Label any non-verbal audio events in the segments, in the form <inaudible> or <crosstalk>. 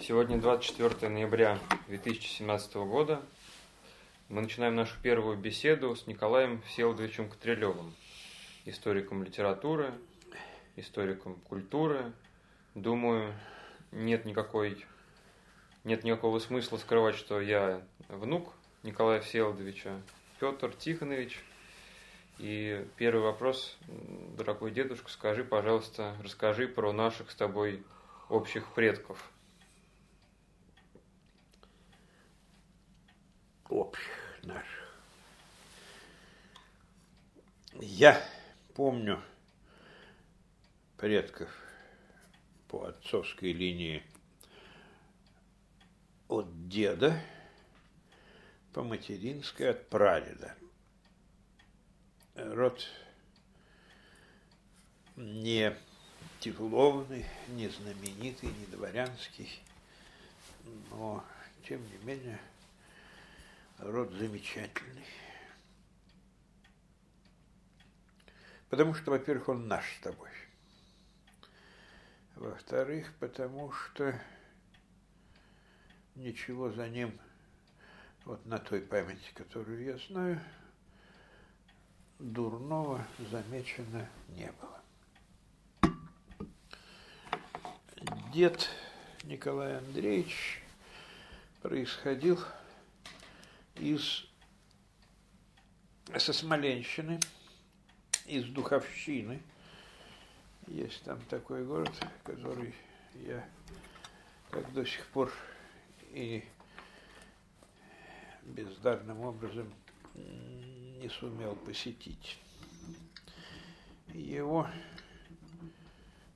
Сегодня 24 ноября 2017 года. Мы начинаем нашу первую беседу с Николаем Всеволодовичем Котрелевым, историком литературы, историком культуры. Думаю, нет никакой нет никакого смысла скрывать, что я внук Николая Всеволодовича, Петр Тихонович. И первый вопрос, дорогой дедушка, скажи, пожалуйста, расскажи про наших с тобой общих предков. Общих наших. Я помню предков по отцовской линии от деда, по материнской от прадеда. Род не титулованный, не знаменитый, не дворянский, но, тем не менее, род замечательный. Потому что, во-первых, он наш с тобой. Во-вторых, потому что ничего за ним, вот на той памяти, которую я знаю, дурного замечено не было. Дед Николай Андреевич происходил из со Смоленщины, из Духовщины. Есть там такой город, который я как до сих пор и бездарным образом не сумел посетить. Его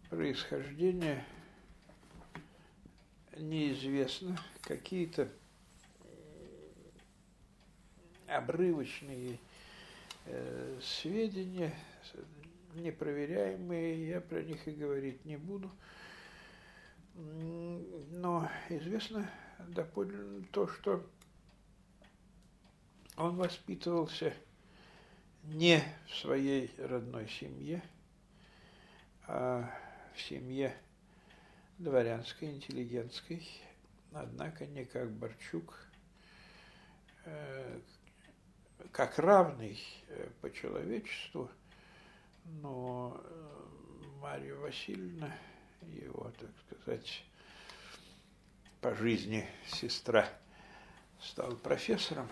происхождение неизвестно. Какие-то обрывочные э, сведения, непроверяемые, я про них и говорить не буду. Но известно доподлинно то, что он воспитывался не в своей родной семье, а в семье дворянской, интеллигентской, однако не как Борчук, э, как равный э, по человечеству, но э, Марья Васильевна, его, так сказать, по жизни сестра, стал профессором,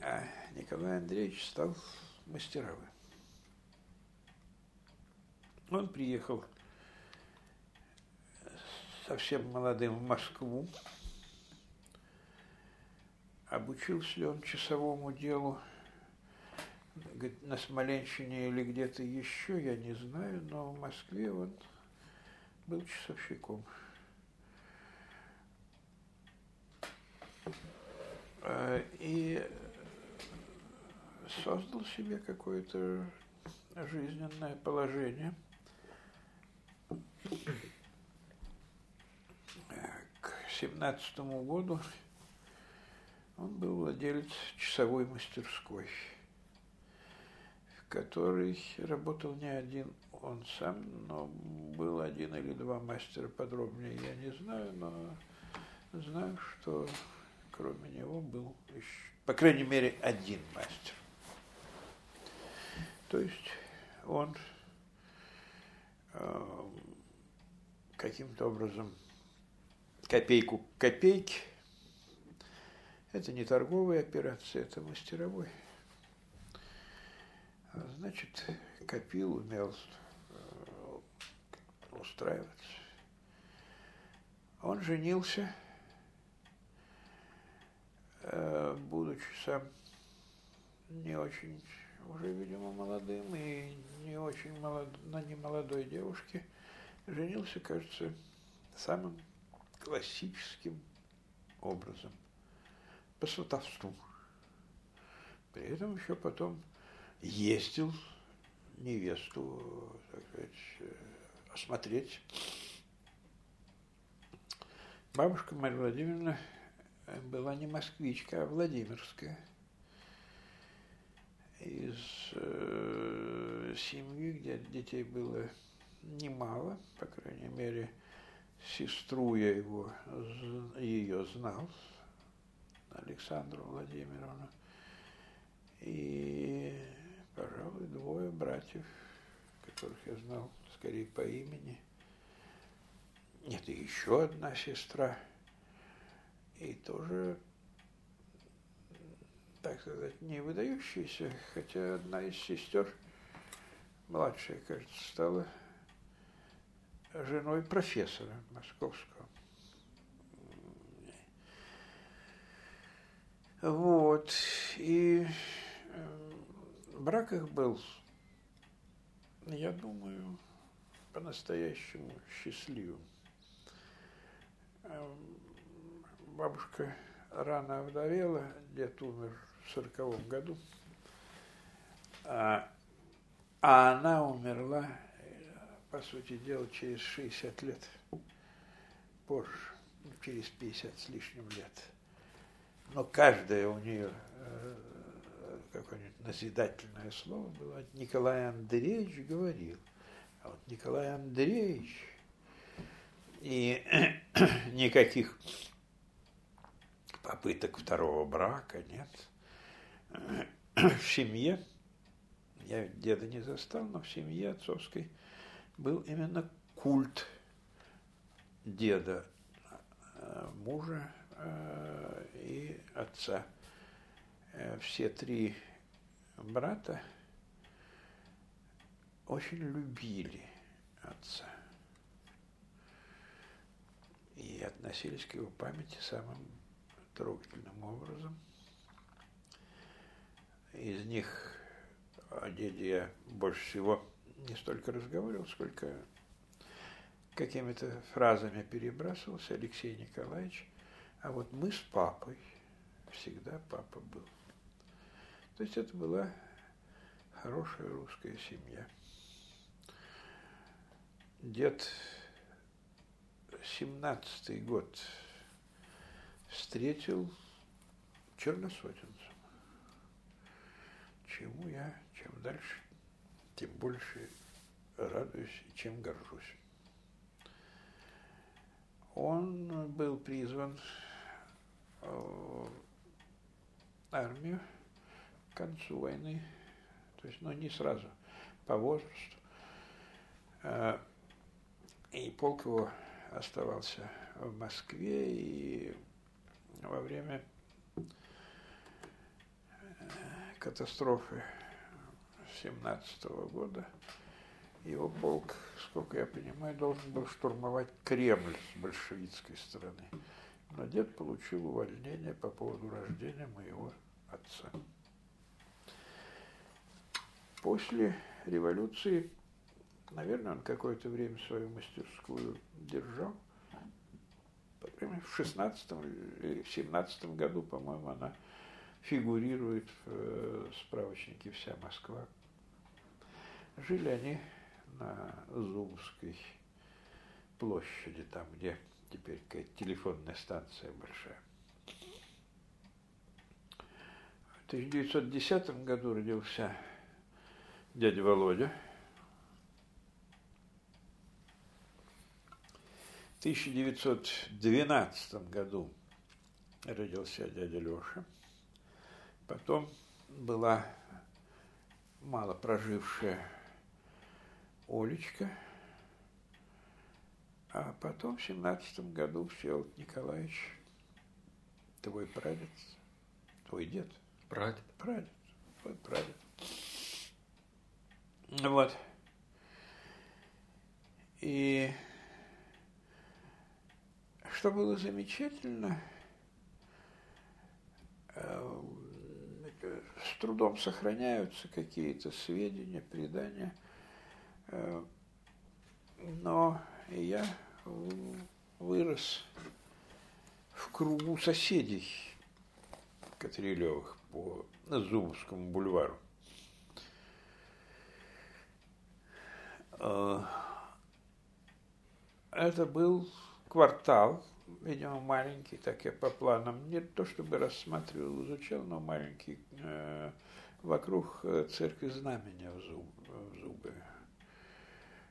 а Николай Андреевич стал мастеровым. Он приехал совсем молодым в Москву. Обучился ли он часовому делу на Смоленщине или где-то еще, я не знаю, но в Москве он был часовщиком. А, и создал себе какое-то жизненное положение. К семнадцатому году он был владелец часовой мастерской, в которой работал не один он сам, но был один или два мастера, подробнее я не знаю, но знаю, что кроме него был еще, по крайней мере, один мастер. То есть он э, каким-то образом копейку к копейке, это не торговая операция, это мастеровой. А значит, копил, умел э, устраиваться. Он женился, э, будучи сам не очень уже, видимо, молодым и не очень молод, на немолодой девушке, женился, кажется, самым классическим образом, по сватовству. При этом еще потом ездил невесту, так сказать, осмотреть. Бабушка Марья Владимировна была не москвичка, а Владимирская – из э, семьи, где детей было немало, по крайней мере, сестру я его, ее знал, Александру Владимировну. И, пожалуй, двое братьев, которых я знал скорее по имени. Нет, и еще одна сестра. И тоже, так сказать, не выдающаяся, хотя одна из сестер, младшая, кажется, стала женой профессора московского. Вот. И брак их был, я думаю, по-настоящему счастливым. Бабушка рано овдовела, дед умер в сороковом году, а, а она умерла, по сути дела, через 60 лет позже, через 50 с лишним лет – но каждое у нее э, какое-нибудь назидательное слово было. Николай Андреевич говорил. А вот Николай Андреевич и <clears throat> никаких попыток второго брака нет. <clears throat> В семье, я деда не застал, но в семье отцовской был именно культ деда, э, мужа и отца. Э, все три брата очень любили отца и относились к его памяти самым трогательным образом. Из них о деде я больше всего не столько разговаривал, сколько какими-то фразами перебрасывался Алексей Николаевич – а вот мы с папой, всегда папа был. То есть это была хорошая русская семья. Дед семнадцатый год встретил черносотенцем, чему я чем дальше, тем больше радуюсь и чем горжусь. Он был призван армию к концу войны, то есть, ну, не сразу, по возрасту. Э, и полк его оставался в Москве, и во время э, катастрофы 17 года его полк, сколько я понимаю, должен был штурмовать Кремль с большевистской стороны но дед получил увольнение по поводу рождения моего отца. Или революции, наверное, он какое-то время свою мастерскую держал. В 16 или в 17 году, по-моему, она фигурирует в э, справочнике «Вся Москва». Жили они на Зубовской площади, там, где теперь какая-то телефонная станция большая. В 1910 году родился дядя Володя. В 1912 году родился дядя Леша. Потом была мало прожившая Олечка – а потом в семнадцатом году Всеволод Николаевич, твой прадед, твой дед. Прадед. Прадед, твой прадед. Вот. И что было замечательно, э, с трудом сохраняются какие-то сведения, предания, э, но я вырос в кругу соседей Катрилевых по Зубовскому бульвару. А, это был квартал, видимо, маленький, так я по планам, не то чтобы рассматривал, изучал, но маленький, э, вокруг э, церкви Знамения в, Зуб, в Зубове.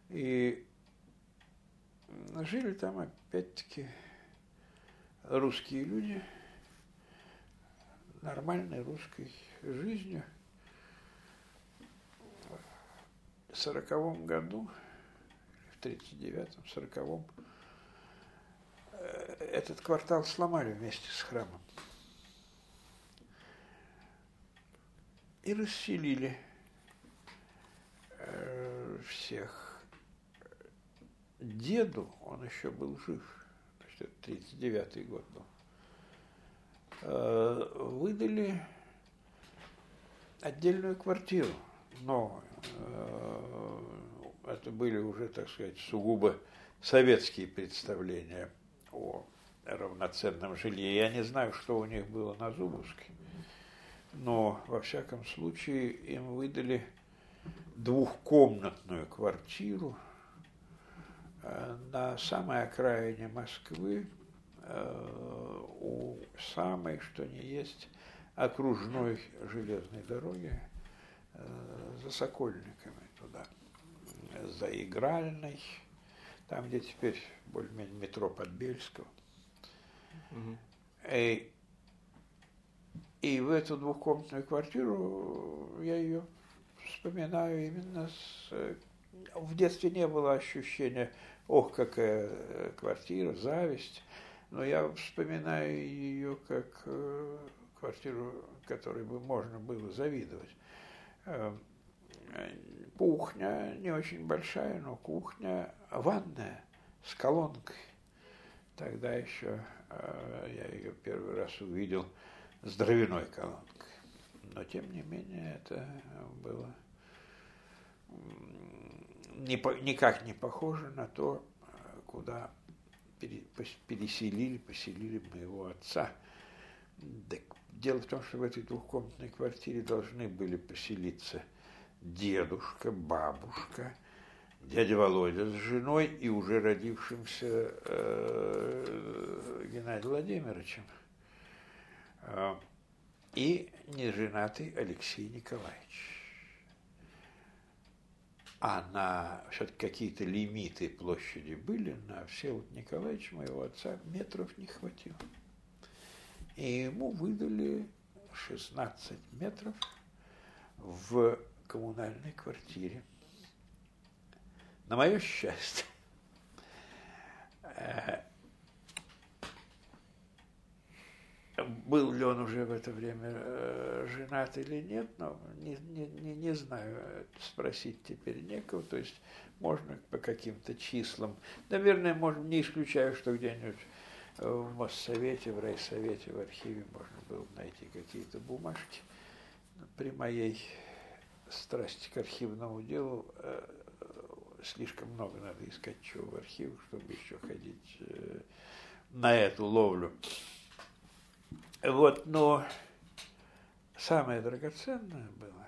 И жили там опять-таки русские люди нормальной русской жизнью. В сороковом году, в тридцать девятом, сороковом, э, этот квартал сломали вместе с храмом. И расселили э, всех. Деду, он еще был жив, то есть это 39 год был, э, выдали отдельную квартиру новую. Это были уже, так сказать, сугубо советские представления о равноценном жилье. Я не знаю, что у них было на Зубовске, но, во всяком случае, им выдали двухкомнатную квартиру э, на самой окраине Москвы, э, у самой, что не есть, окружной железной дороги э, за Сокольниками туда, за Игральной, там, где теперь более-менее метро Подбельского. Угу. И, и в эту двухкомнатную квартиру я ее вспоминаю именно с... В детстве не было ощущения, ох, какая квартира, зависть, но я вспоминаю ее как э, квартиру, которой бы можно было завидовать. Э, кухня не очень большая, но кухня, ванная с колонкой. Тогда еще э, я ее первый раз увидел с дровяной колонкой. Но тем не менее это было никак не похоже на то, куда переселили, поселили моего отца. Так дело в том, что в этой двухкомнатной квартире должны были поселиться дедушка, бабушка, дядя Володя с женой и уже родившимся э, Геннадием Владимировичем э, и неженатый Алексей Николаевич а на все-таки какие-то лимиты площади были, на Всеволод Николаевич, моего отца, метров не хватило. И ему выдали 16 метров в коммунальной квартире. На мое счастье, э, был ли он уже в это время э, женат или нет, но не, не, не, не знаю, спросить теперь некого, то есть можно по каким-то числам, наверное, можно, не исключаю, что где-нибудь в Моссовете, в райсовете, в архиве можно было найти какие-то бумажки. При моей страсти к архивному делу э, слишком много надо искать чего в архивах, чтобы еще ходить э, на эту ловлю. Вот, но самое драгоценное было,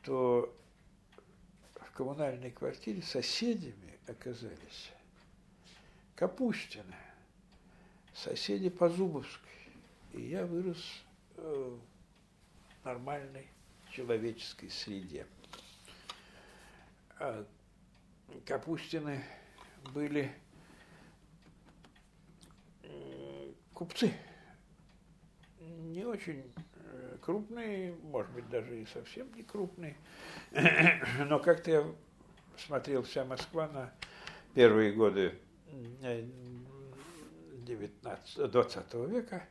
что в коммунальной квартире соседями оказались Капустины, соседи по Зубовской. И я вырос в нормальной человеческой среде. А Капустины были купцы – не очень э, крупные, может быть, даже и совсем не крупные. <clears throat> Но как-то я смотрел вся Москва на первые годы 19, 20 века,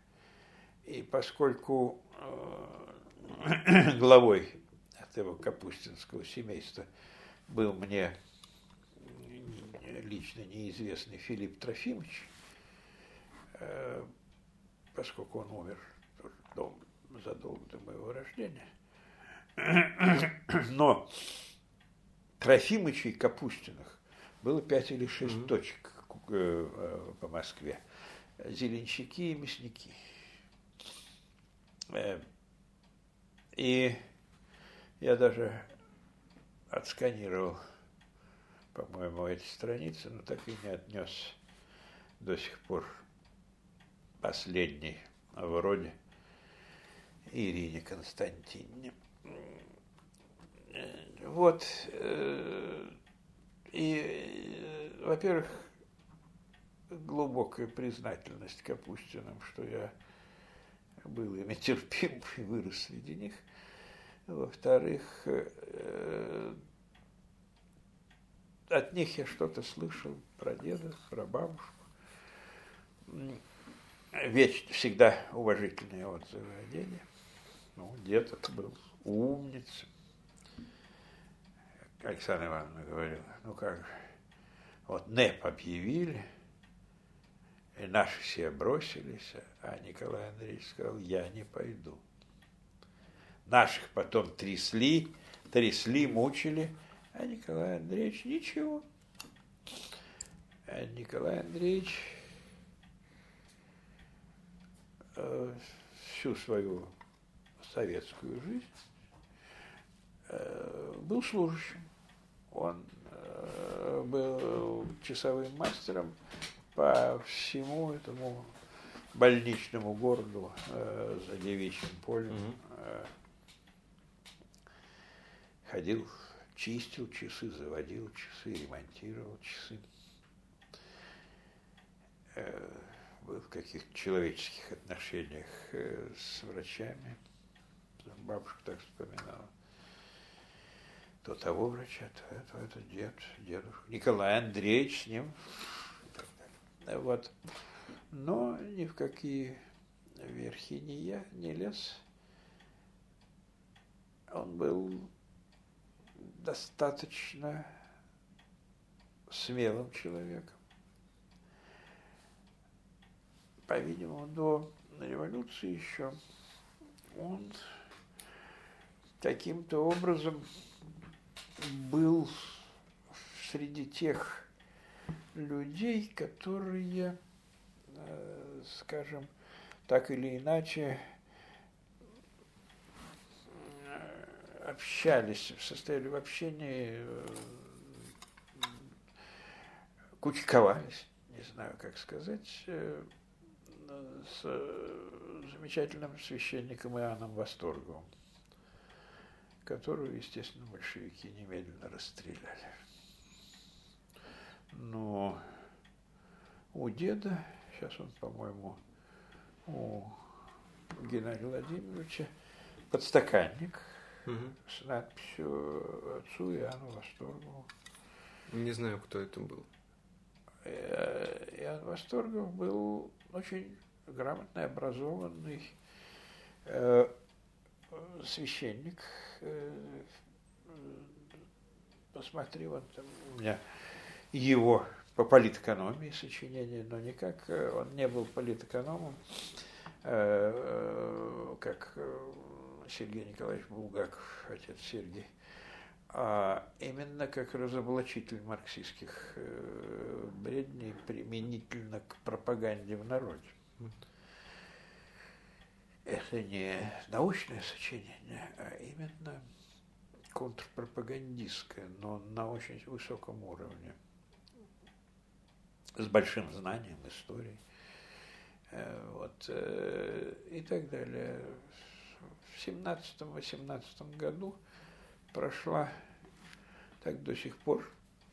и поскольку э, <clears throat> главой этого капустинского семейства был мне лично неизвестный Филипп Трофимович, э, поскольку он умер дом задолго до моего рождения. <coughs> Но Трофимычей Капустиных было пять или шесть mm-hmm. точек э, э, по Москве. Зеленщики и мясники. Э, и я даже отсканировал, по-моему, эти страницы, но так и не отнес до сих пор последний в роде Ирине Константиновне. Вот, э, И, во-первых, глубокая признательность Капустинам, что я был ими терпим <laughs> и вырос среди них. Во-вторых, э, от них я что-то слышал про деда, про бабушку. Ведь всегда уважительные отзывы о деде. Ну, дед это был умница. Александр Ивановна говорила, ну как, вот НЭП объявили, и наши все бросились, а Николай Андреевич сказал, я не пойду. Наших потом трясли, трясли, мучили, а Николай Андреевич ничего. А Николай Андреевич э, всю свою советскую жизнь э, был служащим. Он э, был часовым мастером по всему этому больничному городу э, за девичьим полем. Угу. Э, ходил, чистил часы, заводил часы, ремонтировал часы. Э, был в каких-то человеческих отношениях э, с врачами. Бабушка так вспоминала. То того врача, то это, это дед, дедушка. Николай Андреевич с ним вот. Но ни в какие верхи ни я не лез. Он был достаточно смелым человеком. По-видимому, до революции еще он каким-то образом был среди тех людей, которые, э, скажем, так или иначе э, общались, состояли в общении, э, кучковались, не знаю, как сказать, с замечательным священником Иоанном Восторговым, которую, естественно, большевики немедленно расстреляли. Но у деда, сейчас он, по-моему, у Геннадия Владимировича, подстаканник угу. с надписью «Отцу Иоанну Восторгову». Не знаю, кто это был. Э, Иоанн Восторгов был очень грамотный, образованный э, священник. Э, посмотри, вот там у меня его по политэкономии сочинения, но никак э, он не был политэкономом, э, э, как Сергей Николаевич Булгаков, отец Сергей, а именно как разоблачитель марксистских бредней применительно к пропаганде в народе. Это не научное сочинение, а именно контрпропагандистское, но на очень высоком уровне с большим знанием истории. Э, вот, э, и так далее. В 17-18 году прошла так до сих пор,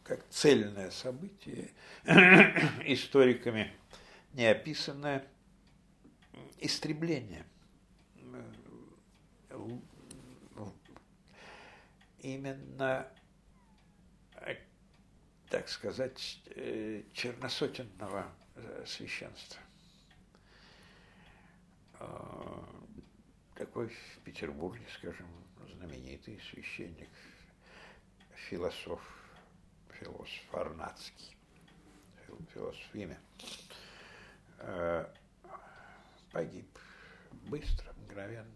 как цельное событие, <coughs> историками не описанное истребление именно так сказать, э, черносотенного э, священства. А, такой в Петербурге, скажем, знаменитый священник, философ, философ Арнацкий, философ имя, э, погиб быстро, мгновенно.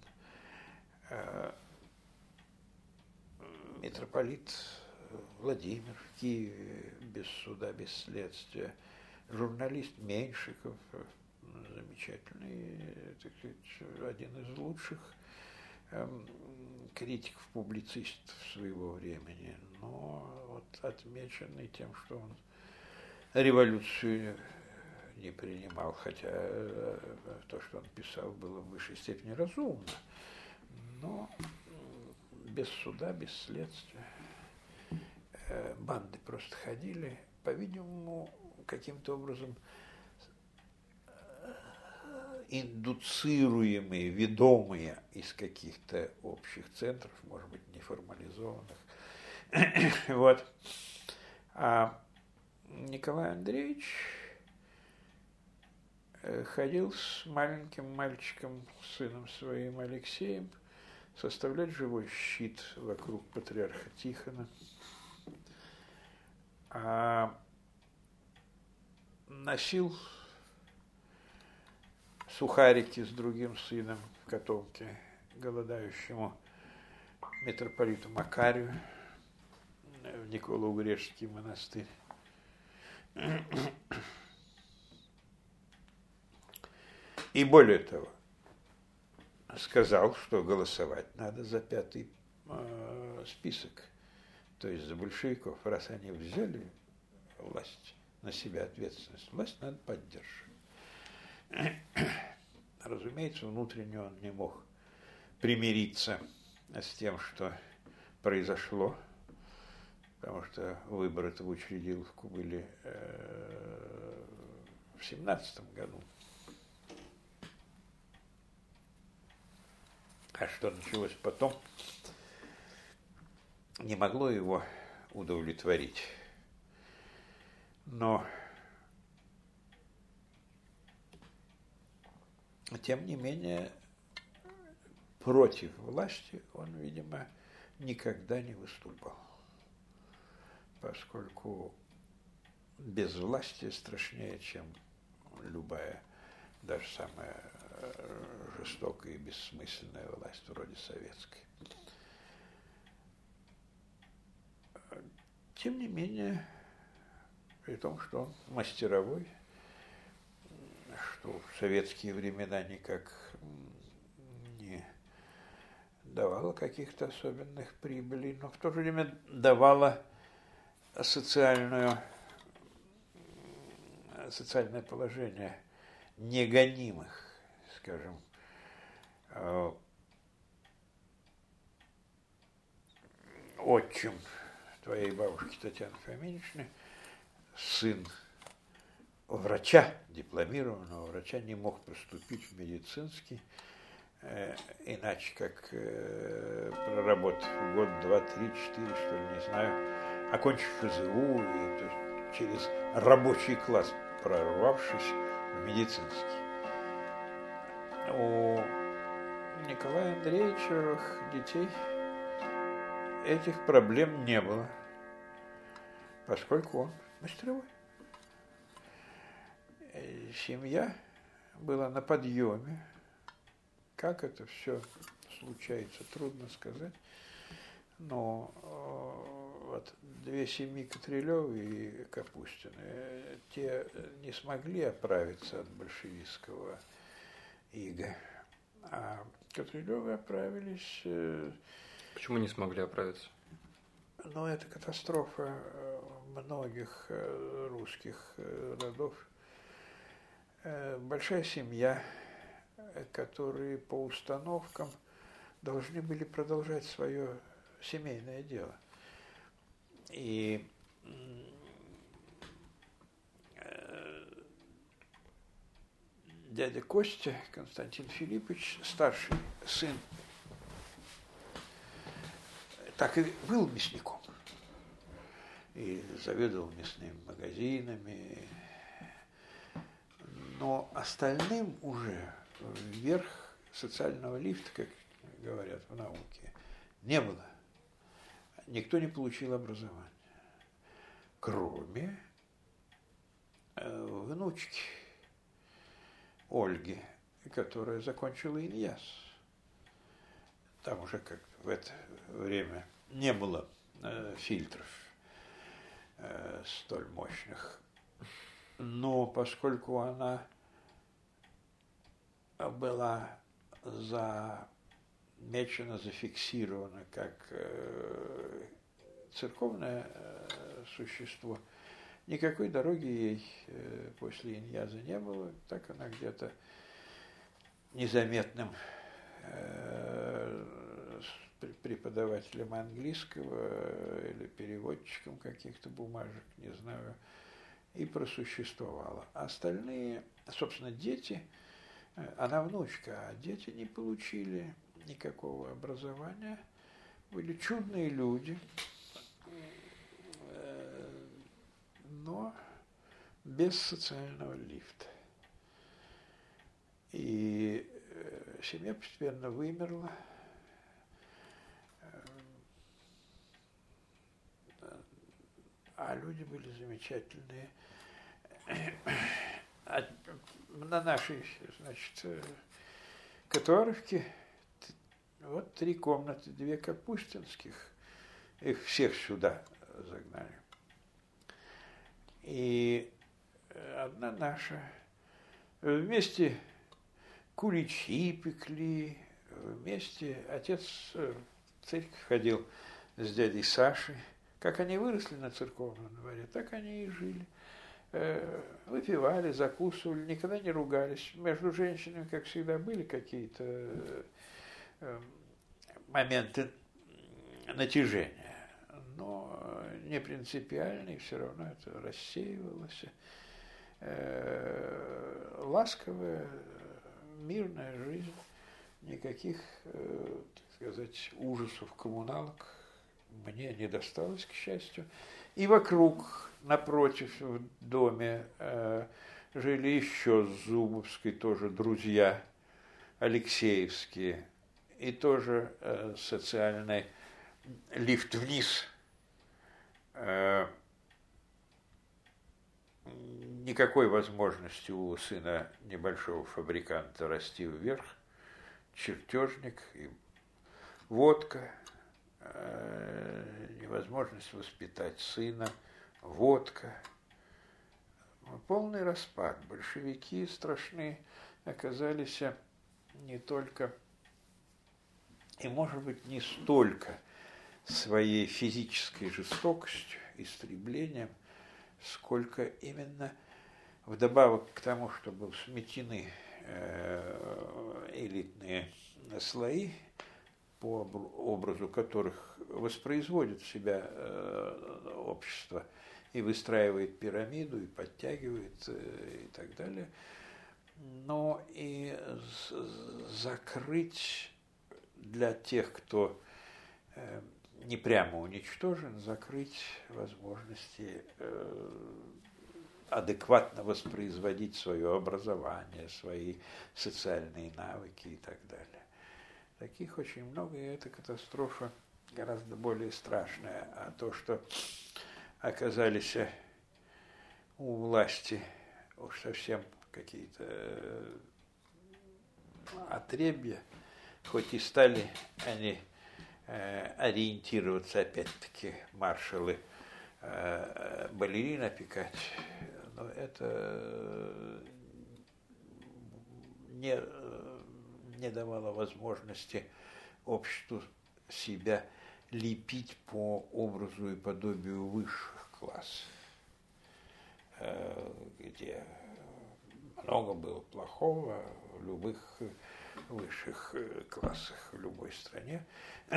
Митрополит Владимир в Киеве без суда, без следствия, журналист Меньшиков, замечательный, так сказать, один из лучших эм, критиков, публицистов своего времени, но вот отмеченный тем, что он революцию не принимал, хотя э, то, что он писал, было в высшей степени разумно, но без суда, без следствия. э, банды просто ходили, по-видимому, каким-то образом индуцируемые, ведомые из каких-то общих центров, может быть, неформализованных. <coughs> вот. А Николай Андреевич э, ходил с маленьким мальчиком, сыном своим Алексеем, составлять живой щит вокруг патриарха Тихона. А носил сухарики с другим сыном в котомке, голодающему митрополиту Макарию в Николо-Угрешский монастырь. И более того, сказал, что голосовать надо за пятый э, список, то есть за большевиков, раз они взяли власть на себя ответственность, власть надо поддерживать. <coughs> Разумеется, внутренне он не мог примириться с тем, что произошло, потому что выборы-то в Учредиловку были э, в семнадцатом году. А что началось потом, не могло его удовлетворить. Но тем не менее, против власти он, видимо, никогда не выступал, поскольку без власти страшнее, чем любая, даже самая жестокая и бессмысленная власть вроде советской. Тем не менее, при том, что он мастеровой, что в советские времена никак не давала каких-то особенных прибылей, но в то же время давала социальную, социальное положение негонимых, скажем, э, отчим твоей бабушки Татьяны Фоминичны, сын врача, дипломированного врача, не мог поступить в медицинский, э, иначе как э, проработав год, два, три, четыре, что ли, не знаю, окончив ФЗУ и то, через рабочий класс прорвавшись в медицинский. У Николая Андреевичевых детей этих проблем не было, поскольку он мастеровой семья была на подъеме. Как это все случается, трудно сказать. Но э, вот две семьи Катрилева и Капустины, те не смогли оправиться от большевистского ига. А Катрилевы оправились... Э, Почему не смогли оправиться? Ну, это катастрофа э, многих русских родов Э, большая семья, э, которые по установкам должны были продолжать свое семейное дело. И дядя Костя, Константин Филиппович, старший сын, так и был мясником. И заведовал мясными магазинами, но остальным уже вверх социального лифта, как говорят в науке, не было. Никто не получил образования. Кроме э, внучки Ольги, которая закончила Иньяс. Там уже как в это время не было э, фильтров э, столь мощных но поскольку она была замечена, зафиксирована как э, церковное э, существо, никакой дороги ей э, после Иньяза не было, так она где-то незаметным преподавателем английского или переводчиком каких-то бумажек, не знаю, и просуществовала. Остальные, собственно, дети, она внучка, а дети не получили никакого образования, были чудные люди, но без социального лифта. И э, семья постепенно вымерла. Э, а люди были замечательные. А на нашей, значит, э, Которовке вот три комнаты, две капустинских, их всех сюда загнали. И одна наша. Вместе куличи пекли, вместе отец в церковь ходил с дядей Сашей. Как они выросли на церковном дворе, так они и жили. Э, выпивали, закусывали, никогда не ругались. Между женщинами, как всегда, были какие-то э, моменты натяжения, но не принципиальные, все равно это рассеивалось. Э, ласковая, мирная жизнь, никаких, э, так сказать, ужасов коммуналок мне не досталось, к счастью. И вокруг, напротив, в доме э, жили еще с тоже друзья Алексеевские, и тоже социальный лифт вниз – никакой возможности у сына небольшого фабриканта расти вверх, чертежник и водка, э, невозможность воспитать сына, водка. Полный распад. Большевики страшные оказались не только и, может быть, не столько своей физической жестокостью, истреблением, сколько именно – Вдобавок к тому, что был сметены э, элитные слои, по образу которых воспроизводит себя э, общество и выстраивает пирамиду, и подтягивает, э, и так далее. Но и закрыть для тех, кто не прямо уничтожен, закрыть возможности адекватно воспроизводить свое образование, свои социальные навыки и так далее. Таких очень много, и эта катастрофа гораздо более страшная. А то, что оказались у власти уж совсем какие-то э, отребья, хоть и стали они э, ориентироваться, опять-таки, маршалы э, балерин опекать, но это э, не, э, не давало возможности обществу себя лепить по образу и подобию высших классов, э, где много было плохого в любых высших классах в любой стране. <coughs>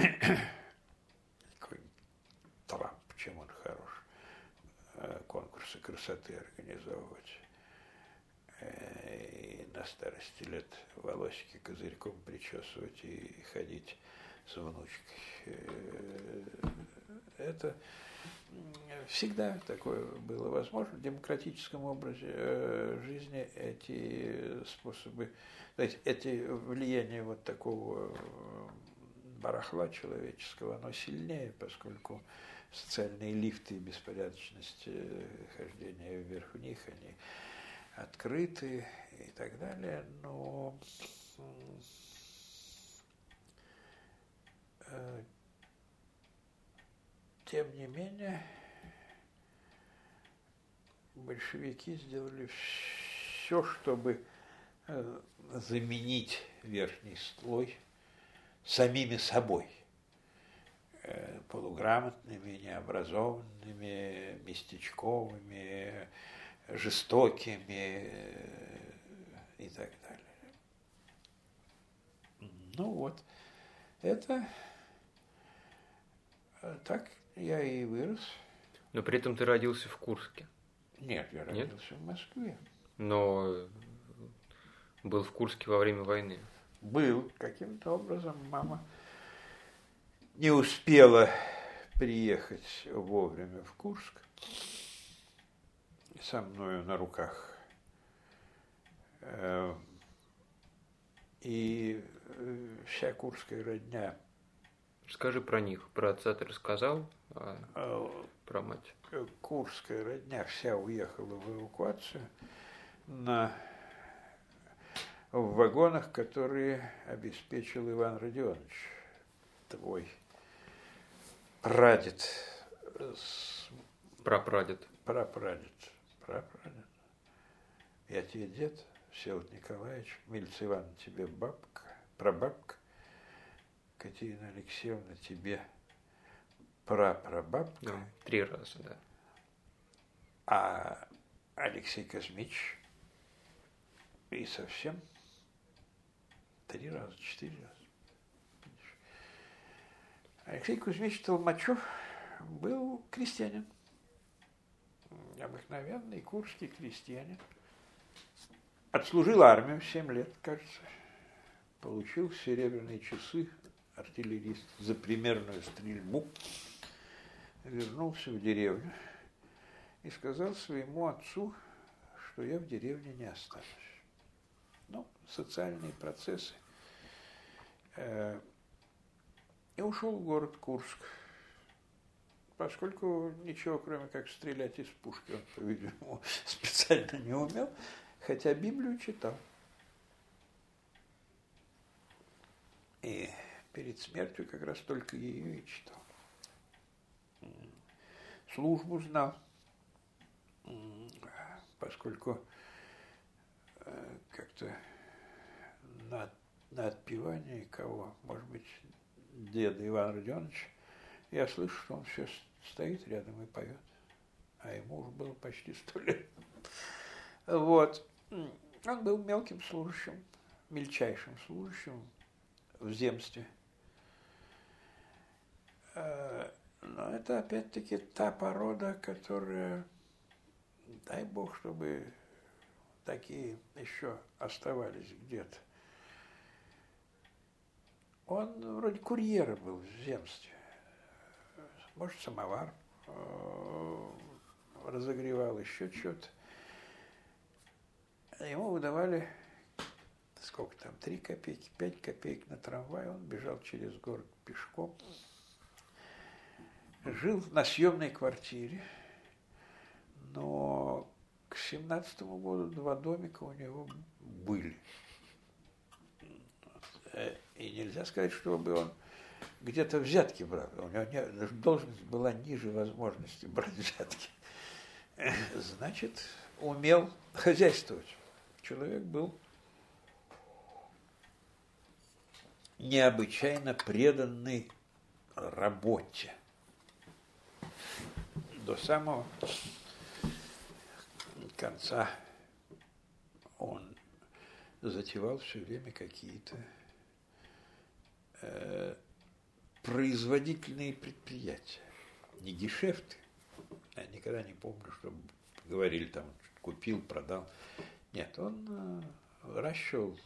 Трамп, чем он хорош. Э, конкурсы красоты организовывать. Э, и на старости лет волосики козырьком причесывать и ходить с внучкой. Э, это всегда такое было возможно. В демократическом образе жизни эти способы, эти влияния вот такого барахла человеческого, оно сильнее, поскольку социальные лифты и беспорядочность э, хождения вверх-вниз, они открыты и так далее, но э, тем не менее большевики сделали все, чтобы э, заменить верхний слой самими собой – Э, полуграмотными, необразованными, местечковыми, жестокими э, и так далее. Ну вот, это так я и вырос. Но при этом ты родился в Курске. Нет, я Нет? родился в Москве. Но был в Курске во время войны. Был. Каким-то образом мама не успела приехать вовремя в Курск со мною на руках. Э, И вся курская родня Расскажи про них. Про отца ты рассказал, про мать. курская родня вся уехала в эвакуацию на в вагонах, которые обеспечил Иван Родионович, твой прадед, Прапрадед. прапрадед, прапрадед. Я тебе дед, Всеволод Николаевич, Мильца Ивановна тебе бабка, прабабка, Катерина Алексеевна тебе прапрабабка, Да, три раза, да. а Алексей Кузьмич и совсем три раза, четыре раза. Алексей Кузьмич Толмачев был крестьянин. Обыкновенный курский крестьянин. Отслужил армию 7 лет, кажется. Получил серебряные часы артиллерист за примерную стрельбу. Вернулся в деревню и сказал своему отцу, что я в деревне не останусь. Ну, социальные процессы. Э, И ушел в город Курск. Поскольку ничего, кроме как стрелять из пушки, он, по-видимому, <laughs> специально не умел, хотя Библию читал. И перед смертью как раз только ее и читал. Службу знал поскольку э, как-то на, на отпевании кого, может быть, деда Ивана Родионовича, я слышу, что он все стоит рядом и поет, а ему уже было почти сто лет. Вот. Он был мелким служащим, мельчайшим служащим в земстве. Но это опять-таки та порода, которая дай бог, чтобы такие еще оставались где-то. Он вроде курьера был в земстве. Может, самовар э, разогревал, еще что-то. Ему выдавали, сколько там, три копейки, пять копеек на трамвай. Он бежал через город пешком. Жил на съемной квартире. Но к семнадцатому году два домика у него были. И нельзя сказать, чтобы он где-то взятки брал. У него не- должность была ниже возможности брать взятки. Значит, умел хозяйствовать. Человек был необычайно преданный работе. До самого конца он затевал все время какие-то э, производительные предприятия, не гешефты. Я никогда не помню, чтобы говорили там, купил, продал. Нет, он э, выращивал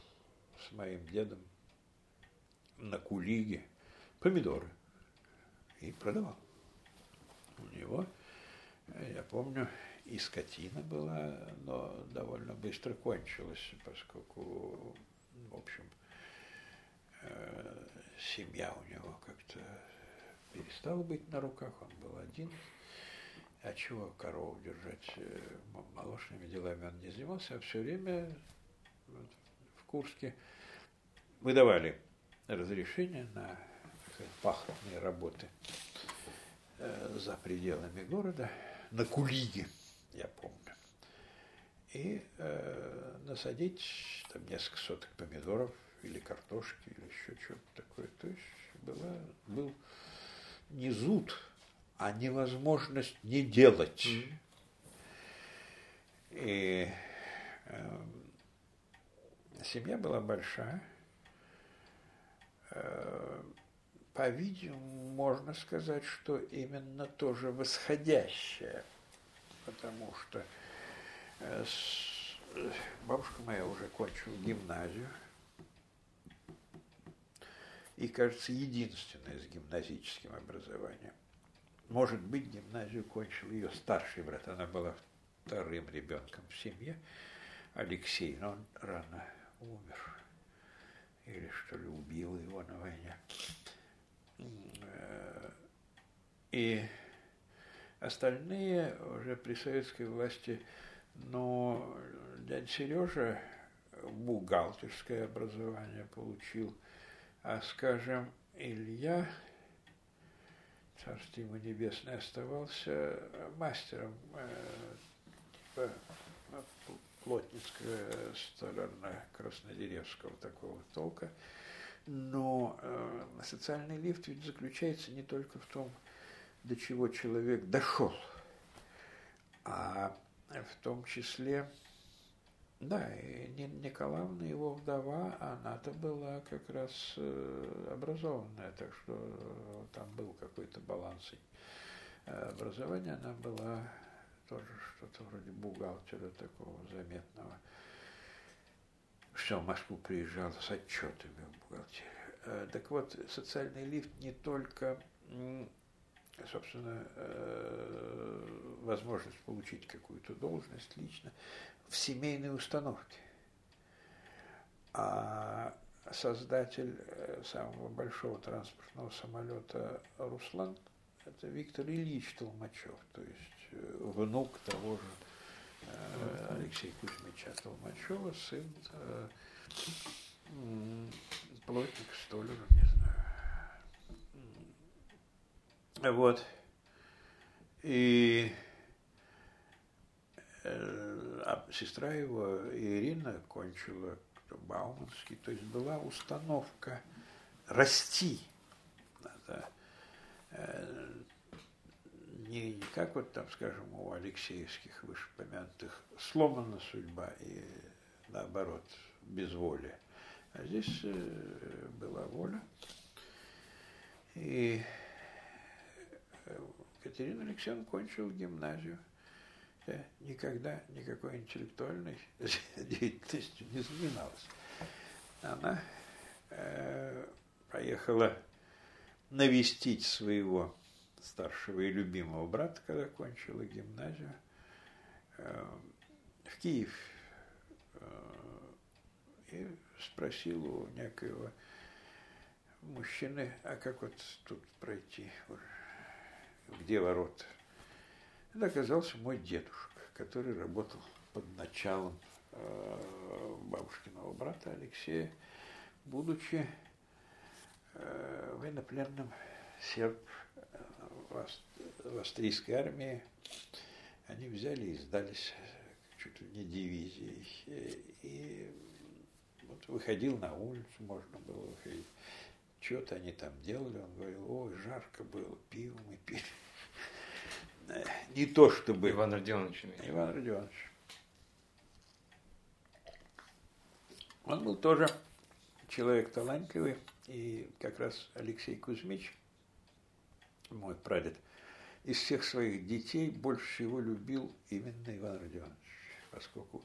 с моим дедом на кулиге помидоры и продавал. У него, я помню, и скотина была, но довольно быстро кончилась, поскольку, в общем, э, семья у него как-то перестала быть на руках, он был один. А чего корову держать? Э, Молочными делами он не занимался, а все время вот в Курске выдавали разрешение на пахотные работы э, за пределами города, на Кулиге, я помню. И э, насадить там несколько соток помидоров или картошки, или еще что-то такое. То есть была, был не зуд, а невозможность не делать. Мгм. И эм, семья была большая. Э, по-видимому, можно сказать, что именно тоже восходящее, потому что э, бабушка моя уже кончила гимназию, и, кажется, единственная с гимназическим образованием. Может быть, гимназию кончил ее старший брат, она была вторым ребенком в семье, Алексей, но он рано умер, или что ли убил его на войне. И остальные уже при советской власти, но дядя Сережа бухгалтерское образование получил, а, скажем, Илья, царство ему небесное, оставался мастером э, типа плотницкого столярно-краснодеревского такого толка. Но э, социальный лифт ведь заключается не только в том, до чего человек дошел, а в том числе, да, и Николаевна, его вдова, она-то была как раз э, образованная, так что там был какой-то баланс образования, она была тоже что-то вроде бухгалтера такого заметного. Все, в Москву приезжал с отчетами в бухгалтерии. Э, так вот, социальный лифт не только, собственно, э, возможность получить какую-то должность лично в семейной установке. А создатель э, самого большого транспортного самолета «Руслан» – это Виктор Ильич Толмачев, то есть внук того же Алексея Кузьмича Толмачева, сын э, плотник, столер, не знаю. Вот. И а сестра его, Ирина, кончила Бауманский, то есть была установка расти. Надо не, не как вот там, скажем, у Алексеевских вышепомянутых сломана судьба и наоборот безволие. А здесь э, была воля. И э, Катерина Алексеевна кончила гимназию. Я никогда никакой интеллектуальной <laughs> деятельностью не занималась. Она э, поехала навестить своего старшего и любимого брата, когда кончила гимназию, э, в Киев э, и спросил у некоего мужчины, а как вот тут пройти, где ворот? Это оказался мой дедушка, который работал под началом э, бабушкиного брата Алексея, будучи военнопленным серб в австрийской армии, они взяли и сдались чуть ли не дивизией. И вот выходил на улицу, можно было выходить. Что-то они там делали, он говорил, ой, жарко было, пиво мы пили. Не то чтобы... Иван Родионович. Иван Родионович. Он был тоже человек талантливый, и как раз Алексей Кузьмич – мой прадед, из всех своих детей больше всего любил именно Иван Родионович, поскольку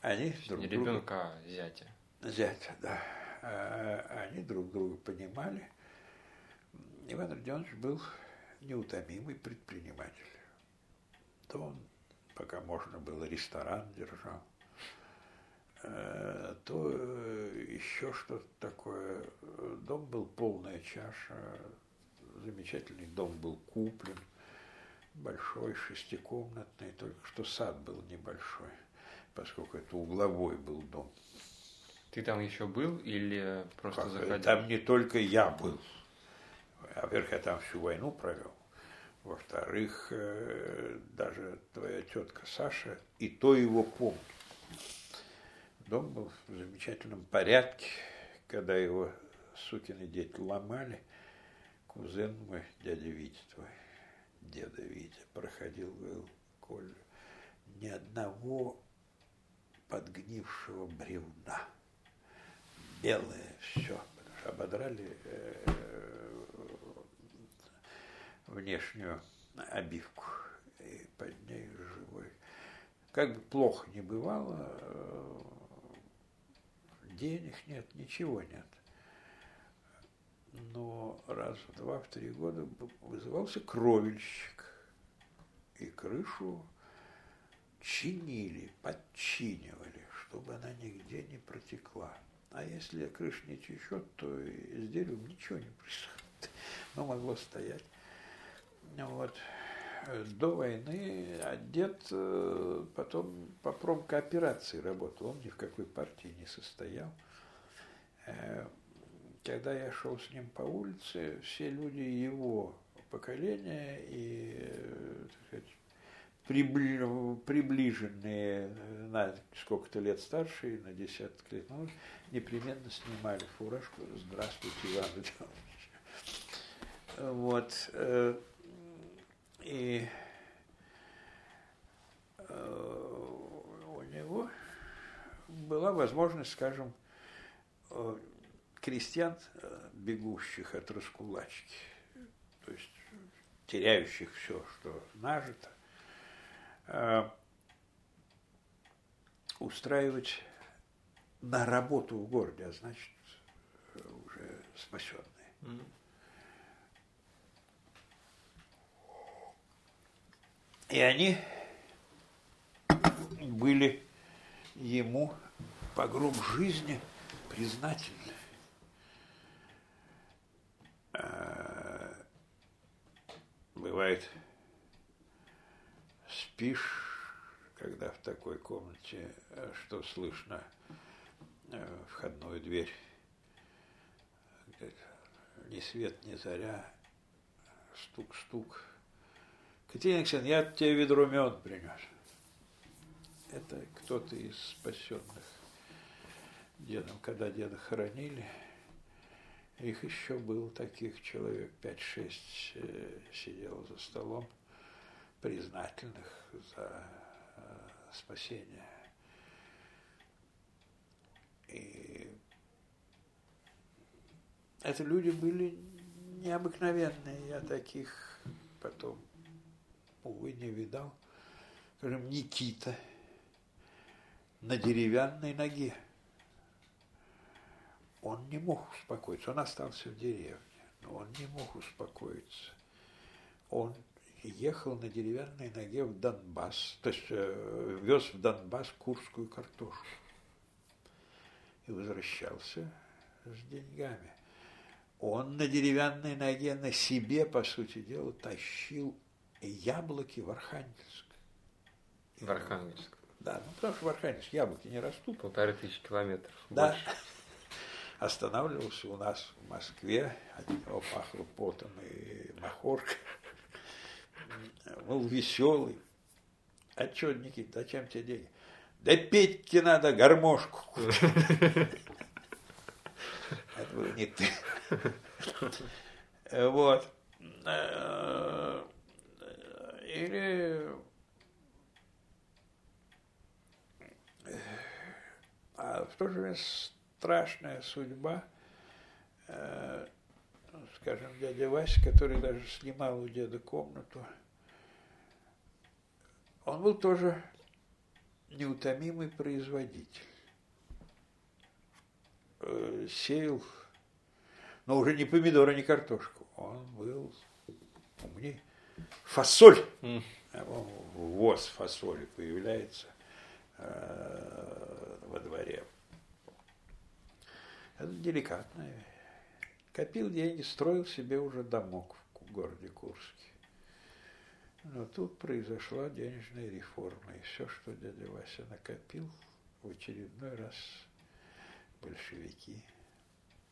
они друг Не друга... ребенка, а зятя. Зятя, да. А, они друг друга понимали. Иван Родионович был неутомимый предприниматель. То он, пока можно было, ресторан держал, э, то э, еще что-то такое. Дом был полная чаша, замечательный дом был куплен, большой, шестикомнатный, только что сад был небольшой, поскольку это угловой был дом. Ты там еще был или просто как, заходил? Там не только я был. Во-первых, я там всю войну провел. Во-вторых, э, даже твоя тетка Саша и то его помнит. Дом был в замечательном порядке, когда его сукины дети ломали – кузен мой, дядя Витя твой, деда Витя, проходил, говорил, Коля, ни одного подгнившего бревна. Белое все, ободрали э, внешнюю обивку и под ней живой. Как бы плохо не бывало, э, денег нет, ничего нет. Но раз в два, в три года вызывался кровельщик. И крышу чинили, подчинивали, чтобы она нигде не протекла. А если крыша не течет, то и с деревом ничего не происходит. <laughs> Но могло стоять. Вот. До войны дед э, потом по промкооперации работал. Он ни в какой партии не состоял. Когда я шел с ним по улице, все люди его поколения и так сказать, приближенные на сколько-то лет старшие, на десяток лет, ну, непременно снимали фуражку «Здравствуйте, Иван Иванович». Вот. Э, и э, у него была возможность, скажем, э, крестьян, бегущих от раскулачки, то есть теряющих все, что нажито, устраивать на работу в городе, а значит, уже спасенные. И они были ему по гроб жизни признательны. Бывает, спишь, когда в такой комнате, что слышно – Э, входную дверь. Ни свет, ни заря. Стук-стук. Катерина Алексеевна, я тебе ведро мед принес. Это кто-то из спасенных дедом, когда деда хоронили. Их еще было таких человек 5-6 э, сидело за столом, признательных за э, спасение и это люди были необыкновенные. Я таких потом, увы, не видал. Скажем, Никита на деревянной ноге. Он не мог успокоиться. Он остался в деревне, но он не мог успокоиться. Он ехал на деревянной ноге в Донбасс, то есть э, вез в Донбасс курскую картошку и возвращался с деньгами. Он на деревянной ноге на себе, по сути дела, тащил яблоки в Архангельск. В Архангельск? Да, ну потому что в Архангельск яблоки не растут. Полторы тысячи километров. Да. Больше. Останавливался у нас в Москве, от него пахло потом и махоркой. Был веселый. А что, Никита, зачем тебе деньги? Да Петьке надо гармошку. Это был не ты. Вот. Или а в то же время страшная судьба, скажем, дядя Вася, который даже снимал у деда комнату, он был тоже неутомимый производитель. Э, сеял, но уже не помидоры, не картошку. Он был умнее. Фасоль. Mm. Ввоз фасоли появляется э, во дворе. Это деликатное. Копил деньги, строил себе уже домок в городе Курске. Но тут произошла денежная реформа, и все, что дядя Вася накопил, в очередной раз большевики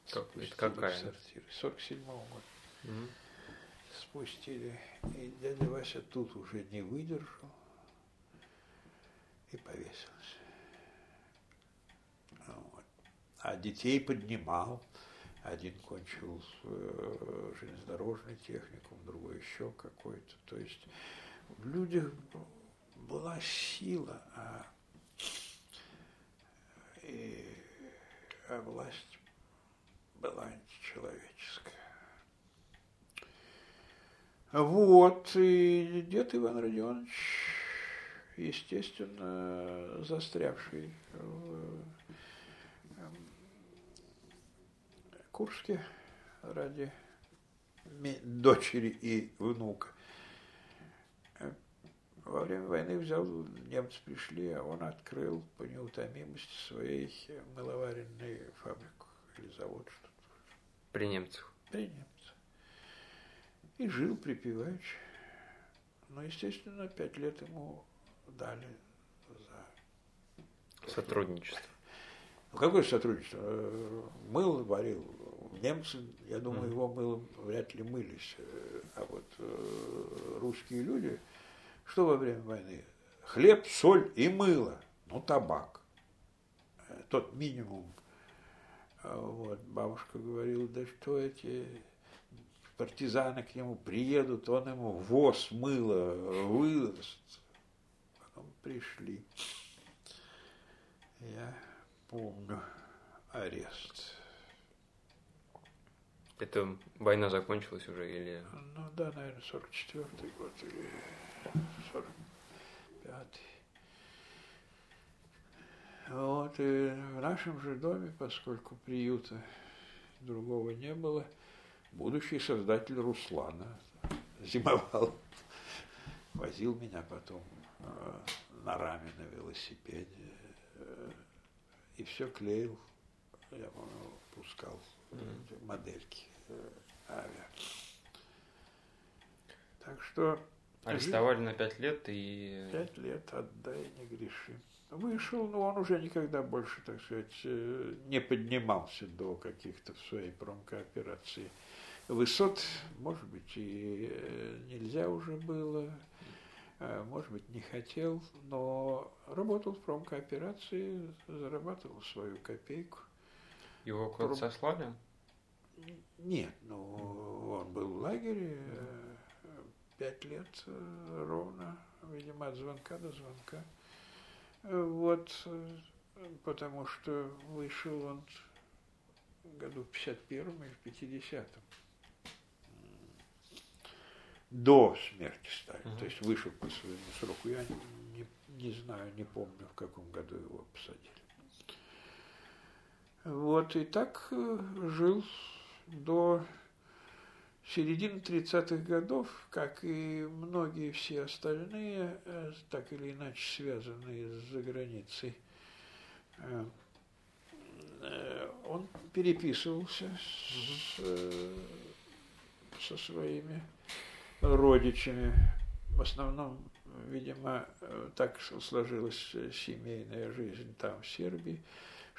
спустили какая? в сортиры. 47 -го года. Угу. Спустили. И дядя Вася тут уже не выдержал и повесился. Вот. А детей поднимал. Один кончил э, железнодорожный техникум, другой еще какой-то. То есть в людях была сила, а, и, а власть была античеловеческая. Вот, и дед Иван Родионович, естественно, застрявший в Курске ради дочери и внука. Во время войны взял, немцы пришли, а он открыл по неутомимости своей мыловаренной фабрику или завод что-то. При немцах? При немцах и жил припеваючи. Но, естественно, пять лет ему дали за... Сотрудничество. Ну, какое сотрудничество? Мыл варил. Немцы, я думаю, его мылом вряд ли мылись. Э, а вот э, русские люди, что во время войны? Хлеб, соль и мыло. Ну, табак. Тот минимум. Вот, бабушка говорила, да что эти партизаны к нему приедут, он ему воз мыло выдаст. Потом пришли. Я помню арест. Это война закончилась уже или? Ну да, наверное, 44-й год или 45-й. Вот, и в нашем же доме, поскольку приюта другого не было, будущий создатель Руслана зимовал, возил меня потом э, на раме на велосипеде э, и все клеил, я помню, пускал. Модельки э, авиа. Так что... Арестовали на пять лет и... Пять лет, отдай, не греши. Вышел, но он уже никогда больше, так сказать, не поднимался до каких-то своей промкооперации высот, может быть, и э, нельзя уже было, э, может быть, не хотел, но работал в промкооперации, зарабатывал свою копейку. Его куда-то Пром... сослали? Нет, ну, он был в лагере э, пять лет ровно, видимо, от звонка до звонка. Вот, потому что вышел он году в 51 или в 50 до смерти Сталина, uh-huh. то есть вышел по своему сроку. Я не, не знаю, не помню, в каком году его посадили. Вот, и так э, жил до середины 30-х годов, как и многие все остальные, э, так или иначе связанные с заграницей. Э, он переписывался с, со своими родичами. В основном, видимо, так сложилась семейная жизнь там, в Сербии,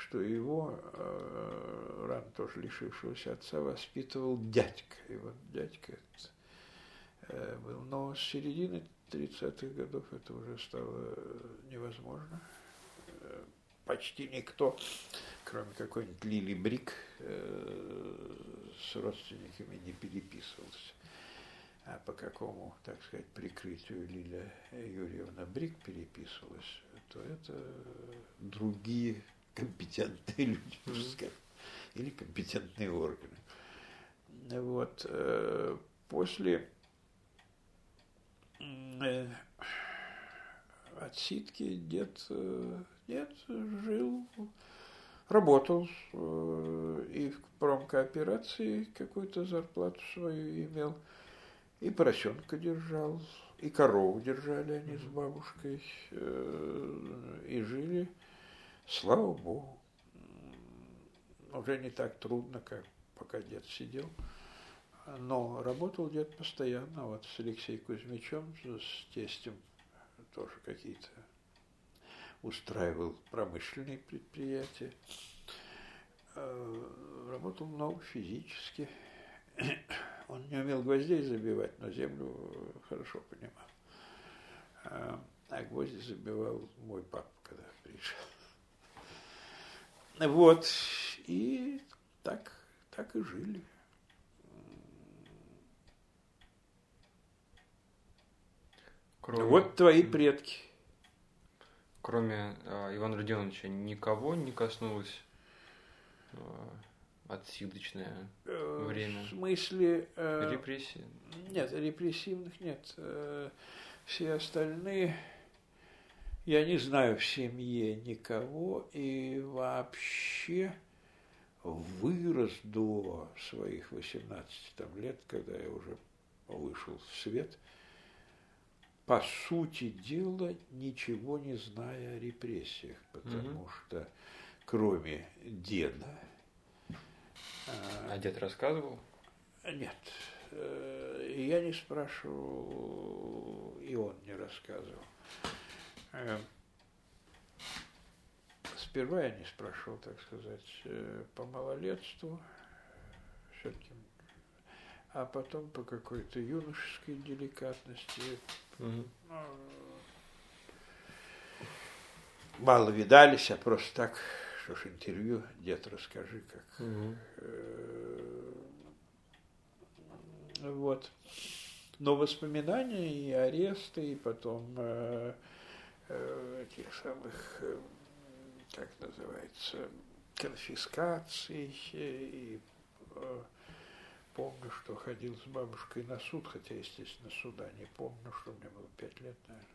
что его, э, рано тоже лишившегося отца, воспитывал дядька. И вот дядька э, был. Но с середины 30-х годов это уже стало невозможно. Э, почти никто, кроме какой-нибудь Лили Брик, с родственниками не переписывался а по какому, так сказать, прикрытию Лиля Юрьевна Брик переписывалась, то это другие компетентные люди, mm или компетентные органы. Вот. Э, после э, отсидки дед, э, дед жил, работал и в промкооперации какую-то зарплату свою имел – и поросенка держал, и корову держали они с бабушкой, и жили, слава богу, уже не так трудно, как пока дед сидел. Но работал дед постоянно, вот с Алексеем Кузьмичем, с тестем тоже какие-то устраивал промышленные предприятия. Э, работал много физически. <coughs> Он не умел гвоздей забивать, но землю хорошо понимал. А, а гвозди забивал мой папа, когда приезжал. Вот. И так, так и жили. Кроме, вот твои предки. Кроме э, Ивана Родионовича никого не коснулось э, отсидочное Э, время? В смысле... э, Репрессии? Нет, репрессивных нет. Э, Все остальные... Я не знаю в семье никого и вообще вырос до своих 18 там, лет, когда я уже вышел в свет, по сути дела, ничего не зная о репрессиях, потому Мгм. что кроме деда, А дед рассказывал? нет, э, я не спрашивал, и он не рассказывал. Э, Сперва я не спрашивал, так сказать, э, по малолетству, все-таки, а потом по какой-то юношеской деликатности. Ну, Мало видались, а просто так, что ж, интервью, дед, расскажи, как. Э, Вот. Но воспоминания и аресты, и потом э, этих самых, э, как называется, конфискаций, э, и э, помню, что ходил с бабушкой на суд, хотя, естественно, суда не помню, что мне было пять лет, наверное.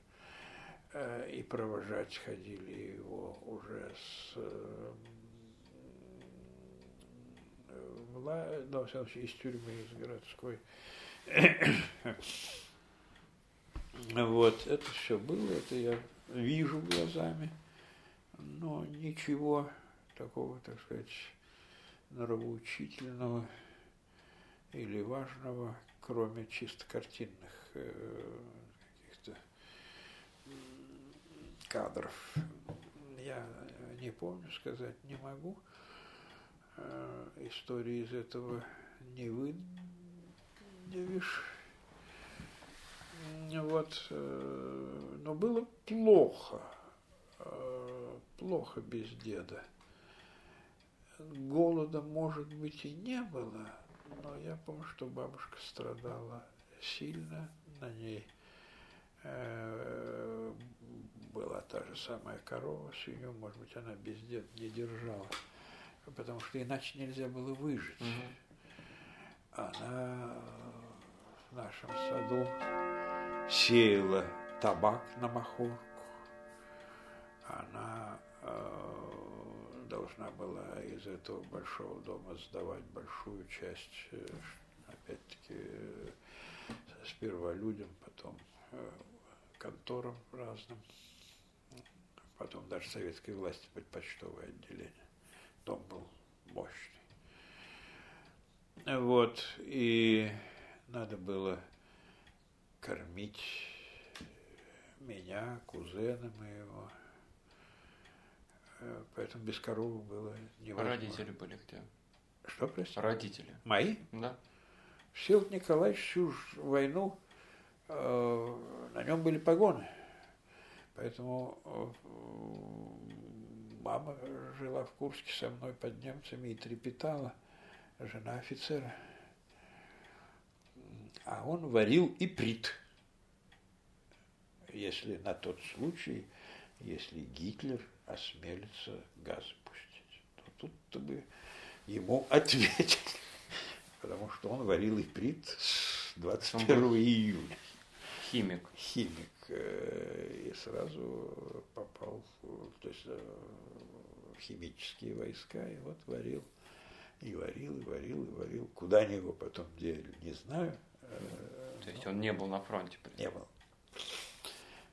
Э, И провожать ходили его уже с э, вла- ну, всяком случае, из тюрьмы, из городской. <coughs> Вот, это все было, это я вижу глазами, но ничего такого, так сказать, нравоучительного или важного, кроме чисто картинных э, каких-то кадров, я не помню, сказать не могу. Э, Истории из этого не выдавишь. Вот, э, но было плохо, э, плохо без деда. Голода, может быть, и не было, но я помню, что бабушка страдала сильно, на ней э, была та же самая корова, свинью, может быть, она без деда не держала, потому что иначе нельзя было выжить. Мгм. Она в нашем саду сеяла табак на махорку. Она э, должна была из этого большого дома сдавать большую часть, э, опять-таки, э, сперва людям, потом э, конторам разным, потом даже советской власти почтовое отделение. Дом был мощный. Вот, и надо было кормить меня, кузена моего. Э, Поэтому без коровы было невозможно. Родители были где? Что, простите? Родители. Мои? Да? Всеволод Николаевич всю войну, э, на нем были погоны. Поэтому э, мама жила в Курске со мной под немцами и трепетала, жена офицера. А он варил иприт, если на тот случай, если Гитлер осмелится газ пустить. То тут-то бы ему ответили, потому что он варил иприт с 21 июня. Химик. химик э, и сразу попал то есть, э, в химические войска и вот варил. И варил и варил и варил. Куда они его потом дели не знаю. э, То есть он не был на фронте. не было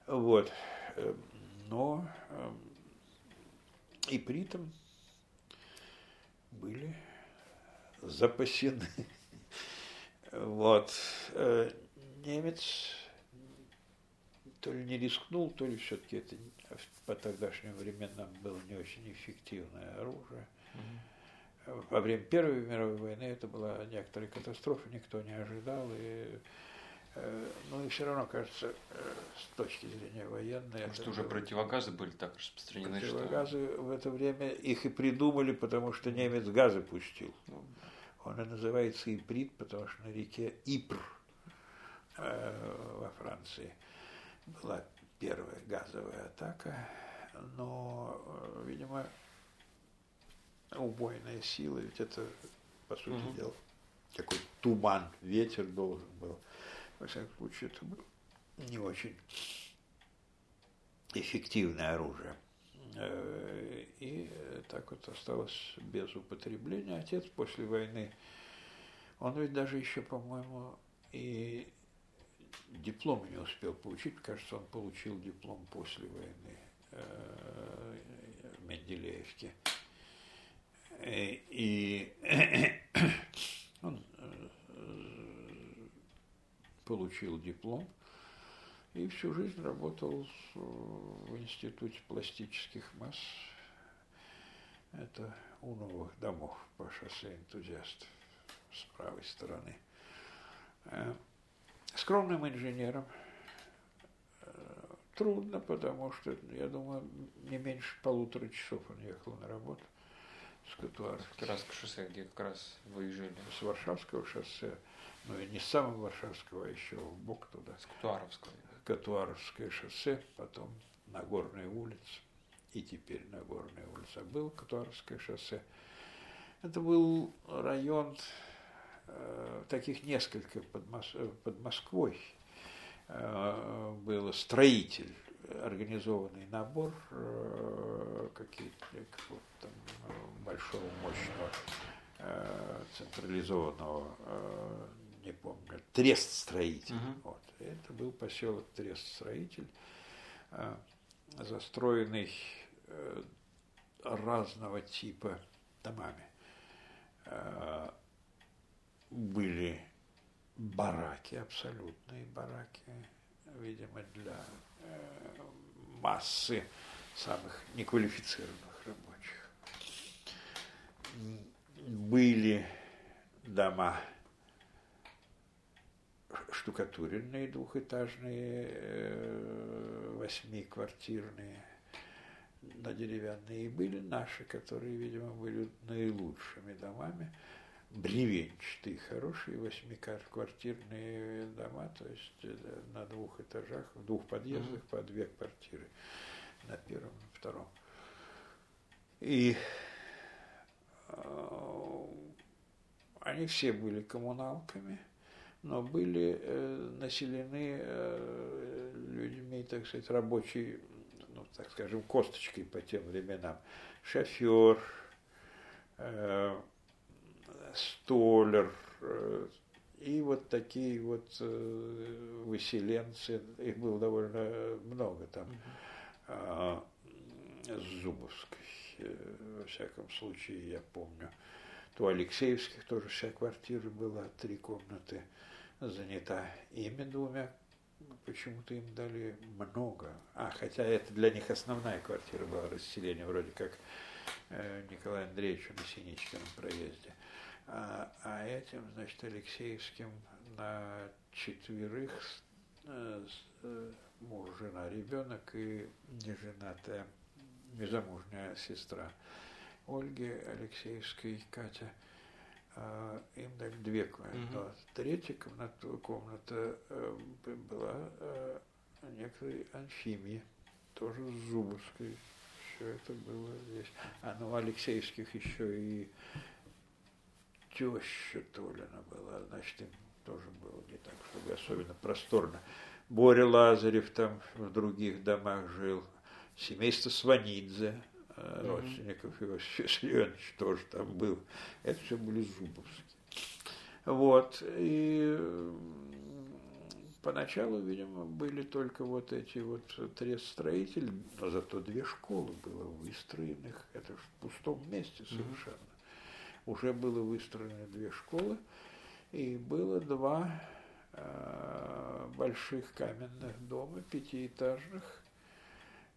вот но э, и при этом были запасены вот Э, немец то ли не рискнул, то ли все-таки это по тогдашним временам было не очень эффективное оружие. Мгм. Во время Первой мировой войны это была некоторая катастрофа, никто не ожидал. И, э, ну и все равно, кажется, э, с точки зрения военной... Потому что уже было- противогазы были так распространены, что... Противогазы в это время их и придумали, потому что немец газы пустил. Ну, Он и называется Иприт, потому что на реке Ипр э, во Франции была первая газовая атака, но, видимо, убойная сила, ведь это, по сути угу. дела, такой туман, ветер должен был. Во всяком случае, это было не очень эффективное оружие. Э, и так вот осталось без употребления. Отец после войны, он ведь даже еще, по-моему, и диплом не успел получить. Кажется, он получил диплом после войны э, в Менделеевке. Э, и он получил диплом и всю жизнь работал в Институте пластических масс. Это у новых домов по шоссе энтузиастов с правой стороны. Э, скромным инженером. Э, трудно, потому что, я думаю, не меньше полутора часов он ехал на работу с Катуарского. Катуарское шоссе, где как раз выезжали. С Варшавского шоссе, ну и не с самого Варшавского, а еще в бок туда. С Катуаровского. Катуаровское шоссе, потом Нагорная улица, и теперь Нагорная улица. Был Катуаровское шоссе. Это был район, э, таких несколько под, Мос, под Москвой. Э, был строитель, организованный набор э, каких-то там, большого, мощного, э, централизованного э, не помню, Трест-строитель. Угу. Вот. Это был поселок Трест-строитель, э, застроенный э, разного типа домами. Э, были бараки, абсолютные бараки, видимо, для массы самых неквалифицированных рабочих. Были дома штукатуренные двухэтажные, э, восьмиквартирные, на деревянные. И были наши, которые, видимо, были наилучшими домами, бревенчатые, хорошие восьмиквартирные дома, то есть э, на двух этажах, в двух подъездах по две квартиры, на первом, на втором. И э, они все были коммуналками – но были э, населены людьми, так сказать, рабочей, ну, так скажем, косточкой по тем временам. Шофер, столер, э, и вот такие вот э, выселенцы, их было довольно много там, э, с Зубовской, э, во всяком случае, я помню. То Алексеевских тоже вся квартира была, три комнаты занята ими двумя, почему-то им дали много. А, хотя это для них основная квартира была, расселение вроде как Николаю Андреевичу на Синичкином проезде. А, а этим, значит, Алексеевским на четверых э, э, муж, жена, ребенок и неженатая, незамужняя сестра Ольги Алексеевской, Катя – а, им дали две комнаты. Угу. Третья комната, комната э, была некоторой Анфимии, тоже с Зубовской. Все это было здесь. А ну, Алексеевских еще и теща Толина была, значит, им тоже было не так, чтобы особенно просторно. Боря Лазарев там в других домах жил, семейство Сванидзе, mm-hmm. родственников Иосифа <laughs> Виссарионовича тоже там был. Это все были Зубовские. Вот. И поначалу, видимо, были только вот эти вот трест-строители, но зато две школы было выстроенных. Это в пустом месте совершенно. Уже было выстроены две школы, и было два э, больших каменных дома, пятиэтажных,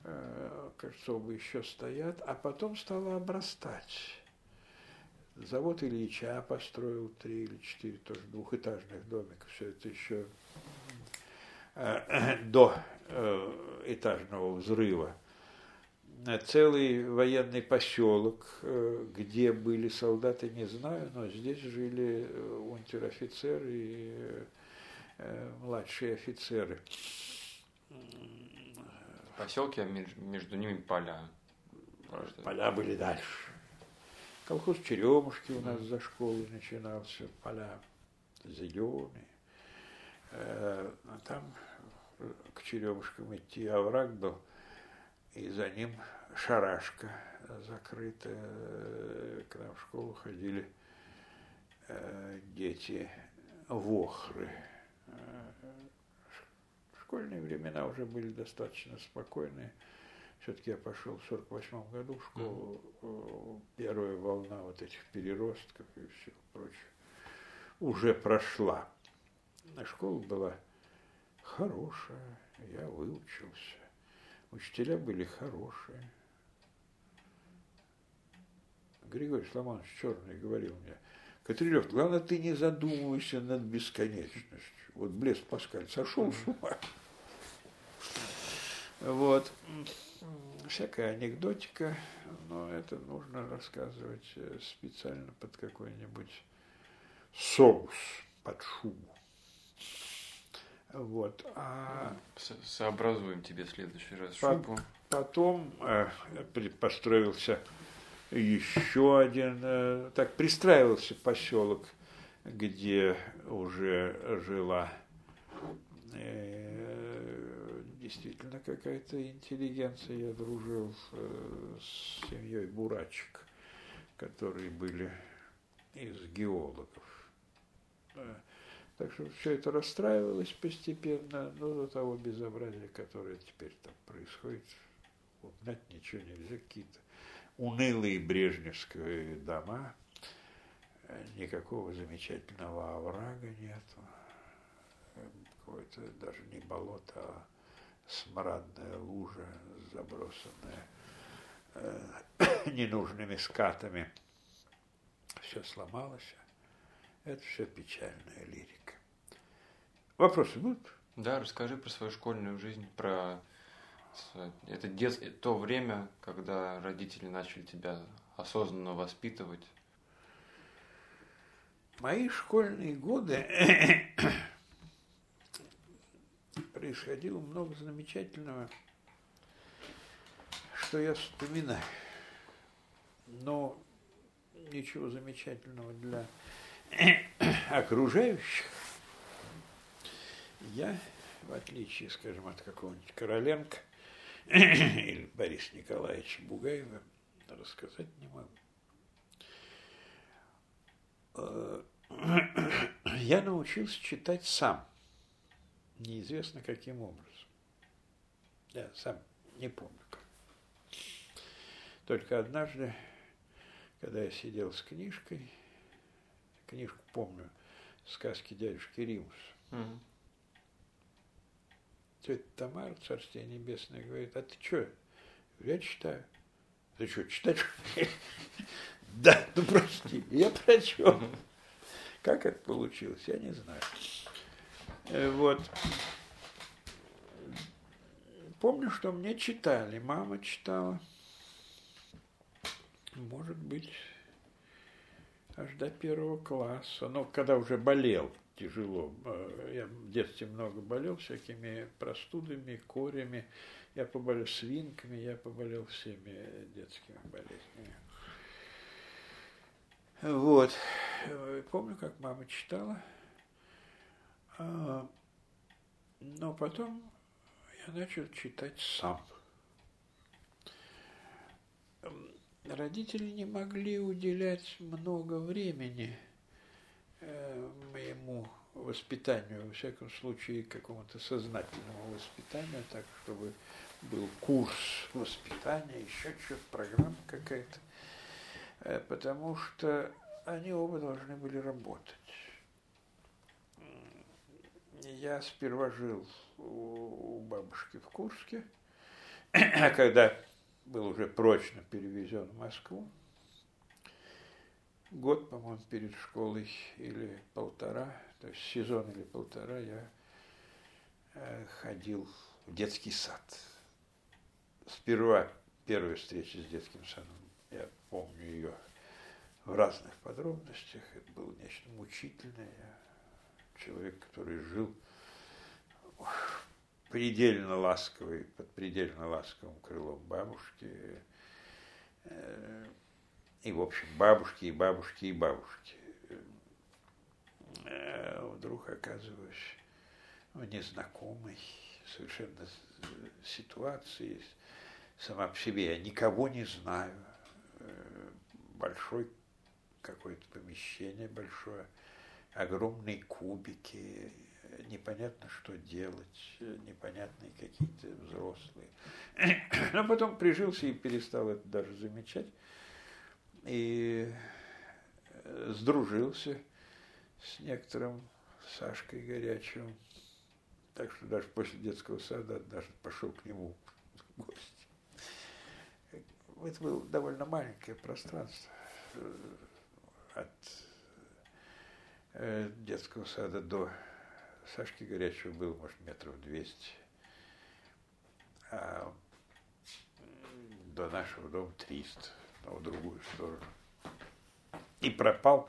Э, кажется, оба еще стоят, а потом стало обрастать. Завод Ильича построил три или четыре тоже двухэтажных домика. Все это еще э, <clears throat> до э, этажного взрыва. Целый военный поселок, где были солдаты, не знаю, но здесь жили унтер-офицеры и младшие офицеры поселки, а между ними поля. Поля были дальше. Колхоз Черемушки у нас за школой начинался, поля зеленые. Э, а там к Черемушкам идти овраг был, и за ним шарашка закрытая. К нам в школу ходили э, дети вохры. Э, школьные времена уже были достаточно спокойные. Все-таки я пошел в 48 году в школу. Mm-hmm. Первая волна вот этих переростков и все прочее уже прошла. Школа была хорошая, я выучился. Учителя были хорошие. Григорий Сломанович Черный говорил мне, Катрилев, главное, ты не задумывайся над бесконечностью. Вот Блеск Паскаль сошел с ума. Вот. Всякая анекдотика, но это нужно рассказывать э, специально под какой-нибудь соус, под шубу. Вот. А Сообразуем тебе в следующий раз шубу. Потом э, построился еще один, э, так пристраивался поселок, где уже жила э, действительно какая-то интеллигенция. Я дружил э, с семьей Бурачек, которые были из геологов. Так что все это расстраивалось постепенно, но до того безобразия, которое теперь там происходит, угнать ничего нельзя, какие-то унылые брежневские дома, никакого замечательного оврага нету, какое-то даже не болото, а смрадная лужа, забросанная э, <coughs> ненужными скатами. Все сломалось. Это все печальная лирика. Вопросы будут? Да, расскажи про свою школьную жизнь, про это дет... то время, когда родители начали тебя осознанно воспитывать. Мои школьные годы <coughs> происходило много замечательного, что я вспоминаю. Но ничего замечательного для <coughs> окружающих я, в отличие, скажем, от какого-нибудь Короленко, <coughs> или Бориса Николаевича Бугаева рассказать не могу. Э, <coughs> я научился читать сам, неизвестно каким образом. Я сам не помню. Только однажды, когда я сидел с книжкой, книжку помню, сказки дядюшки Римуса, угу тетя Тамара, Царствие Небесное, говорит, а ты что? Я читаю. Ты что, читать? <laughs> Да, ну прости, я прочел. Как это получилось, я не знаю. Э, вот. Помню, что мне читали, мама читала. Может быть, аж до первого класса. Но когда уже болел, тяжело. Э, я в детстве много болел всякими простудами, корями. Я поболел свинками, я поболел всеми детскими болезнями. Вот. Э, помню, как мама читала. А, но потом я начал читать сам. Родители не могли уделять много времени – моему воспитанию, во всяком случае, какому-то сознательному воспитанию, так, чтобы был курс воспитания, еще что-то, программа какая-то, э, потому что они оба должны были работать. Я сперва жил у бабушки в Курске, а <clears throat> когда был уже прочно перевезен в Москву, год, по-моему, перед школой или полтора, то есть сезон или полтора я э, ходил в детский сад. Сперва первая встреча с детским садом, я помню ее в разных подробностях. Это было нечто мучительное. Человек, который жил предельно ласковый, под предельно ласковым крылом бабушки, э, и, в общем, бабушки, и бабушки, и бабушки. Э, вдруг оказываюсь в незнакомой совершенно ситуации, сама по себе. Я никого не знаю. Э, большой какое-то помещение большое, огромные кубики, непонятно, что делать, непонятные какие-то взрослые. <coughs> Но потом прижился и перестал это даже замечать. И э, сдружился с некоторым Сашкой Горячевым. Так что даже после детского сада даже пошел к нему в гости. Это было довольно маленькое пространство э, от э, детского сада до Сашки Горячего было, может, метров 200. А до нашего дома 300, но в другую сторону. И пропал,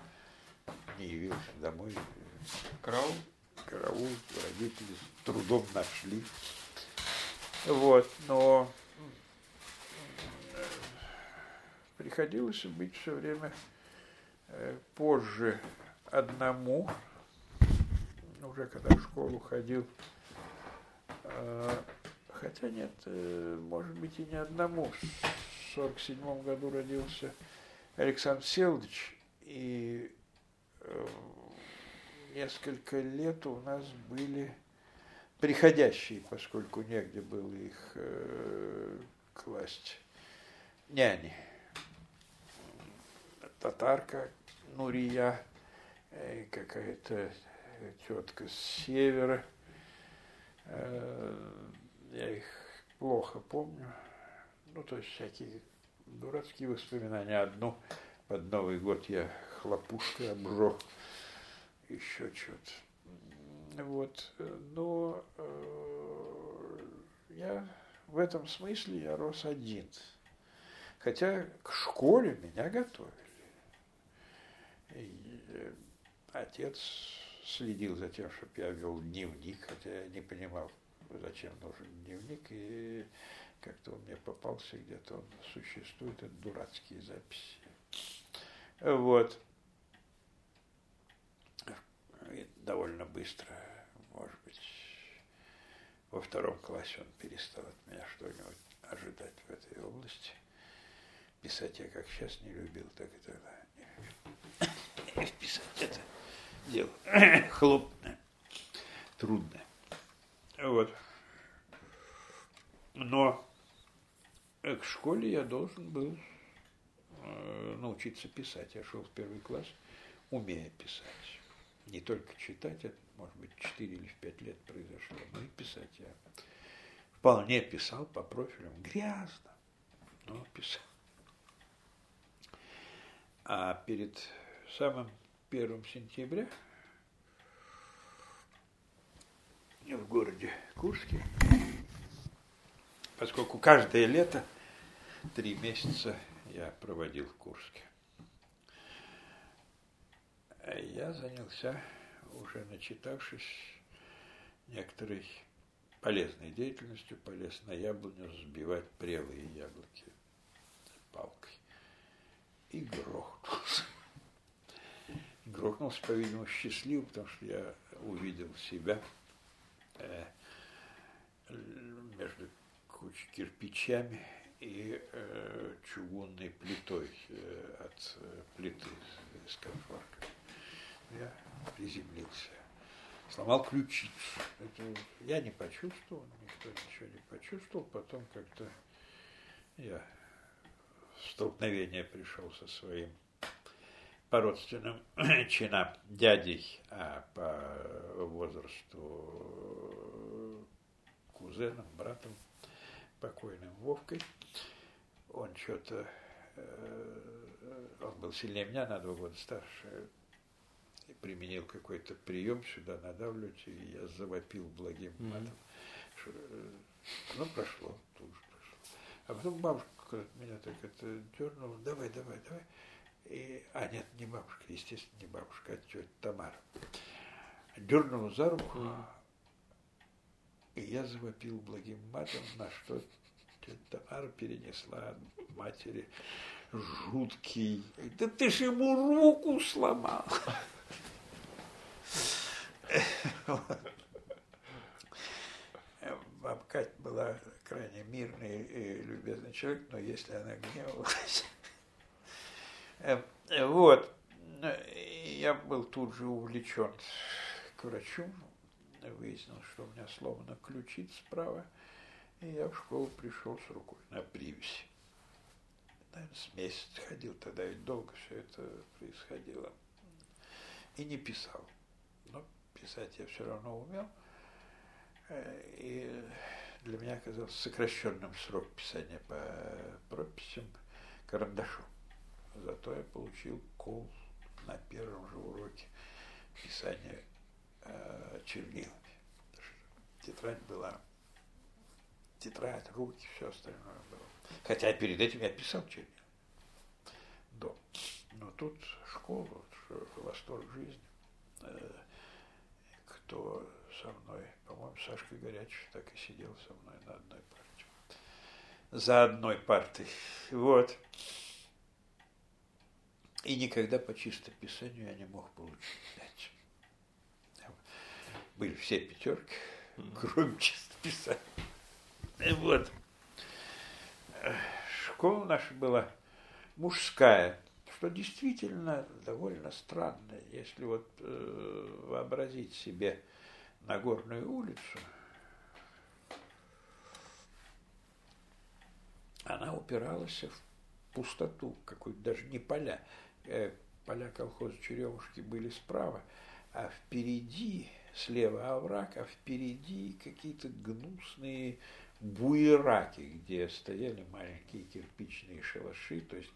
не явился домой. Караул? Караул, родители с трудом нашли. Вот, но приходилось быть все время э, позже одному, уже когда в школу ходил, а, хотя нет, э, может быть и не одному. В 47 году родился Александр Селдович, и э, несколько лет у нас были приходящие, поскольку негде было их э, класть, няни. Татарка Нурия, какая-то тетка с севера. Э, я их плохо помню. Ну, то есть всякие дурацкие воспоминания. Одну под Новый год я хлопушкой обжег, еще что-то. Вот. Но э, я в этом смысле я рос один. Хотя к школе меня готовили. И э, отец следил за тем, чтобы я вел дневник, хотя я не понимал, зачем нужен дневник, и как-то он мне попался где-то, он существует, это дурацкие записи. Вот. И довольно быстро, может быть, во втором классе он перестал от меня что-нибудь ожидать в этой области. Писать я как сейчас не любил, так и тогда не любил. <coughs> Писать это дело <coughs> хлопное, трудное. Вот. Но к школе я должен был э, научиться писать. Я шел в первый класс, умея писать. Не только читать, это, может быть, 4 или 5 лет произошло, но и писать я вполне писал по профилям. Грязно, но писал. А перед самым 1 сентября в городе Курске, поскольку каждое лето три месяца я проводил в Курске. Я занялся, уже начитавшись, некоторой полезной деятельностью, полез на яблоню сбивать прелые яблоки палкой. И грохнулся <laughs> грохнулся, по-видимому, счастлив, потому что я увидел себя э, между кучей кирпичами и э, чугунной плитой э, от э, плиты с конфорка. Я приземлился. Сломал ключицу. Это я не почувствовал, никто ничего не почувствовал. Потом как-то я в столкновение пришел со своим по родственным <clears throat> чинам дядей, а по возрасту кузеном, братом, покойным Вовкой. Он что-то, э, он был сильнее меня, на два года старше, и применил какой-то прием сюда надавливать, и я завопил благим матом. Mm-hmm. Ну, прошло, тут же прошло. А потом бабушка меня так это дернула, давай, давай, давай. И, а нет, не бабушка, естественно, не бабушка, а тетя Тамара. Дернула за руку, и я завопил благим матом, на что Тамара перенесла матери жуткий. Да ты ж ему руку сломал. Баб была крайне мирный и любезный человек, но если она гневалась... Вот. Я был тут же увлечен к врачу. Выяснилось, что у меня сломана ключица справа. И я в школу пришел с рукой на привязи. Наверное, с месяц ходил, тогда ведь долго все это происходило. И не писал. Но писать я все равно умел. Э, и для меня оказался сокращенным срок писания по прописям карандашом. Зато я получил кол на первом же уроке писания чернилами. Тетрадь была, тетрадь, руки, все остальное было. Хотя перед этим я писал чернилами. До. Но тут школа, восторг жизни. Э, кто со мной, по-моему, Сашка Горячий так и сидел со мной на одной парте. За одной партой. Вот. И никогда по чистописанию я не мог получить. Были все пятерки, кроме чистописания. И вот. Школа наша была мужская, что действительно довольно странно, если вот э, вообразить себе Нагорную улицу, она упиралась в пустоту, какую-то даже не поля. Э, поля колхоза Черемушки были справа, а впереди, слева овраг, а впереди какие-то гнусные буераки, где стояли маленькие кирпичные шалаши, то есть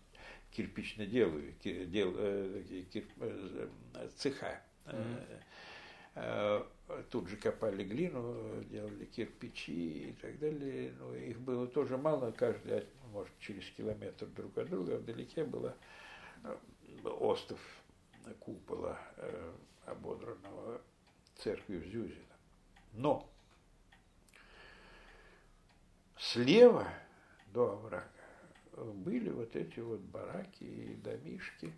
кирпично делаю, дел, э, кир, э, цеха. Mm-hmm. Тут же копали глину, делали кирпичи и так далее. Ну, их было тоже мало, каждый, может, через километр друг от друга. Вдалеке было остров купола, ободранного церковью Зюзина. Но слева до оврага были вот эти вот бараки и домишки.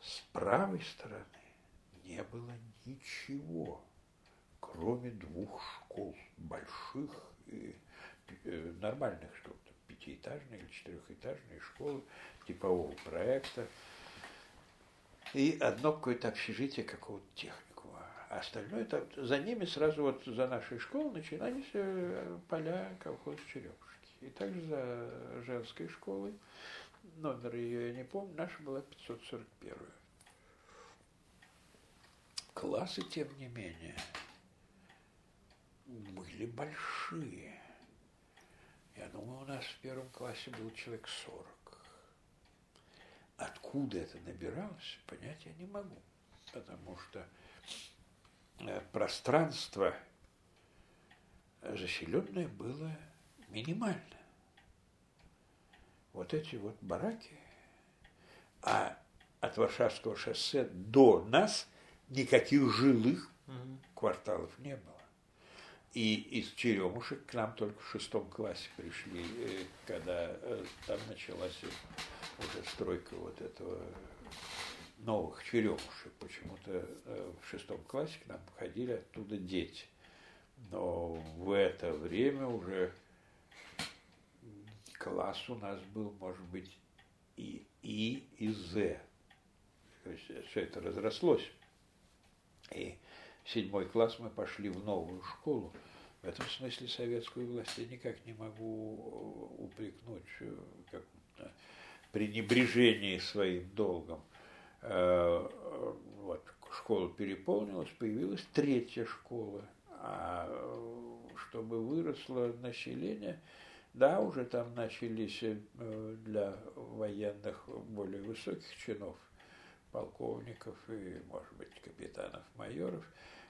С правой стороны не было ничего, кроме двух школ, больших и э, нормальных школ, пятиэтажные или четырехэтажные школы типового проекта, и одно какое-то общежитие какого-то техникума. А остальное, там, за ними сразу вот за нашей школой начинались э, поля колхоза Черемушки. И также за женской школой, номер ее я не помню, наша была 541. Классы, тем не менее, были большие. Я думаю, у нас в первом классе был человек 40. Откуда это набиралось, понять я не могу. Потому что пространство заселенное было минимально. Вот эти вот бараки, а от Варшавского шоссе до нас никаких жилых угу. кварталов не было. И из Черемушек к нам только в шестом классе пришли, э, когда э, там началась уже стройка вот этого новых черемушек. Почему-то э, в шестом классе к нам ходили оттуда дети. Но в это время уже класс у нас был, может быть, и И, и З. То есть все это разрослось. И в седьмой класс мы пошли в новую школу. В этом смысле советскую власть я никак не могу упрекнуть как пренебрежении своим долгом. Э, вот, школа переполнилась, появилась третья школа. А чтобы выросло население, да, уже там начались э, для военных более высоких чинов – полковников и, может быть, капитанов, майоров,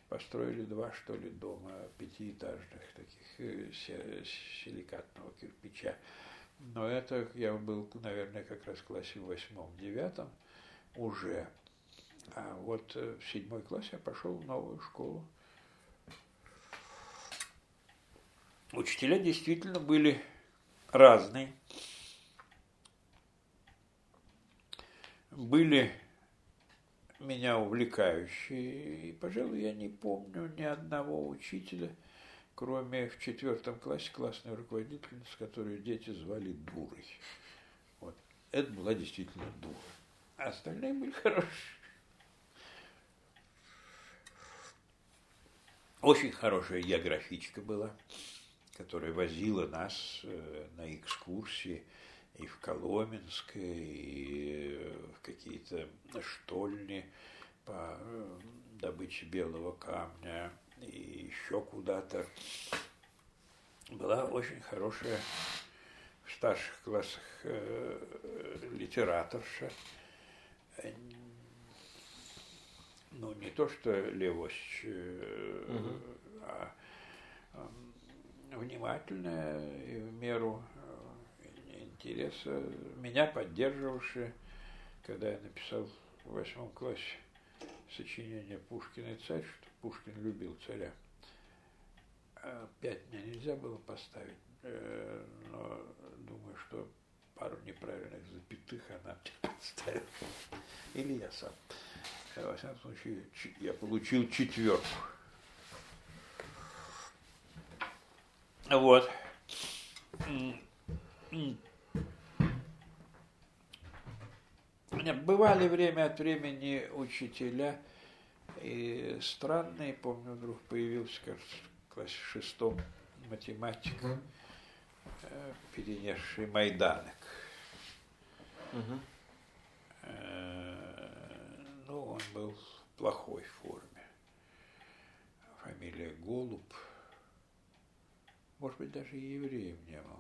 построили два, что ли, дома пятиэтажных, таких э, силикатного кирпича. Но это я был, наверное, как раз в классе восьмом-девятом уже. А вот э, в седьмой классе я пошел в новую школу. Учителя действительно были разные. были меня увлекающие. И, пожалуй, я не помню ни одного учителя, кроме в четвертом классе классной руководительницы, которую дети звали Дурой. Вот. Это была действительно дура. А остальные были хорошие. Очень хорошая географичка была, которая возила нас э, на экскурсии и в Коломенск, и в какие-то штольни по э, добыче белого камня, и еще куда-то. Была очень хорошая в старших классах э, литераторша. Ну, не то, что Левось, э, угу. а э, внимательная и в меру интереса, меня поддерживавшая, когда я написал в восьмом классе сочинение Пушкина и царь, что Пушкин любил царя. А пять мне нельзя было поставить, э, но думаю, что пару неправильных запятых она мне поставила. Или я сам. Во всяком случае, я получил четверку. Вот. Бывали время от времени учителя и странные. Помню, вдруг появился, кажется, в классе шестом математик, mm перенесший Майданок. Mm-hmm. Ну, он был в плохой форме. Фамилия Голуб. Может быть, даже и евреем не был.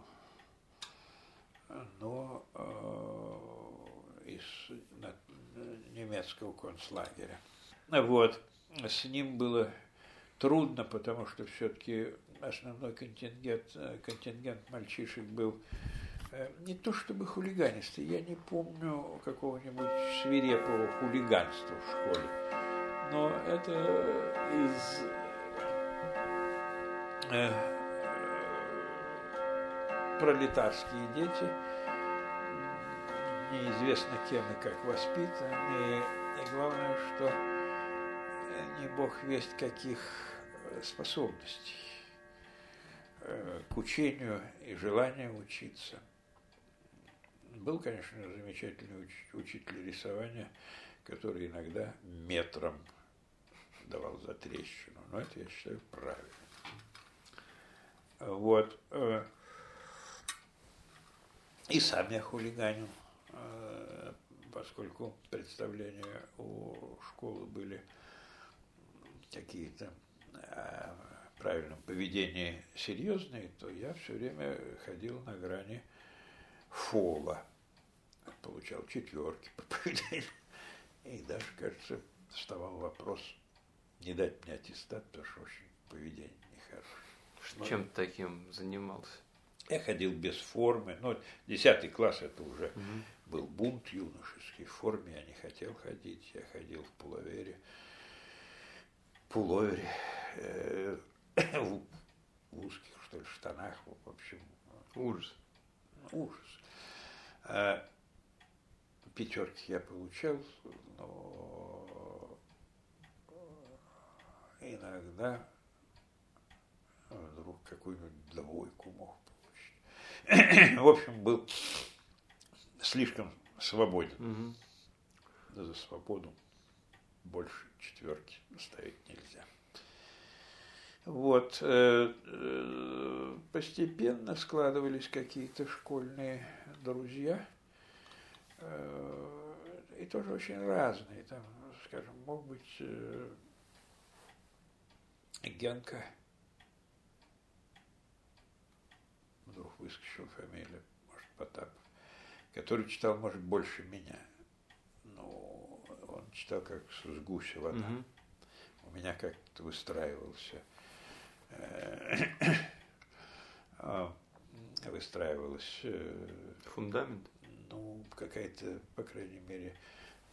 Но э, из немецкого концлагеря. Вот. С ним было трудно, потому что все-таки основной контингент, контингент мальчишек был э, не то чтобы хулиганистый, я не помню какого-нибудь свирепого хулиганства в школе, но это из э, пролетарские дети, неизвестно кем и как воспитаны, и главное, что не бог весть каких э, способностей э, к учению и желанию учиться. Был, конечно, замечательный учитель рисования, который иногда метром давал за трещину, но это, я считаю, правильно. Вот. Э, и сам я хулиганил поскольку представления у школы были какие-то о правильном поведении серьезные, то я все время ходил на грани фола. Получал четверки по поведению. И даже, кажется, вставал вопрос не дать мне аттестат, потому что очень поведение нехорошее. Чем таким занимался? Я ходил без формы. Ну, десятый класс это уже угу. был бунт юношеский. В форме я не хотел ходить. Я ходил в пуловере. Пуловере. Э, <coughs> в, узких, что ли, штанах. В общем. Ужас. Ужас. А, пятерки я получал, но иногда вдруг какую-нибудь двойку мог <clears throat> в общем, был слишком свободен. Угу. За свободу больше четверки ставить нельзя. Вот. Э, э, постепенно складывались какие-то школьные друзья. Э, и тоже очень разные. Там, скажем, мог быть Генка вдруг выскочила фамилия, может, Потапов, который читал, может, больше меня. Ну, он читал как с гуся вода. Угу. У меня как-то выстраивался <coughs> выстраивалась э, фундамент. Ну, какая-то, по крайней мере,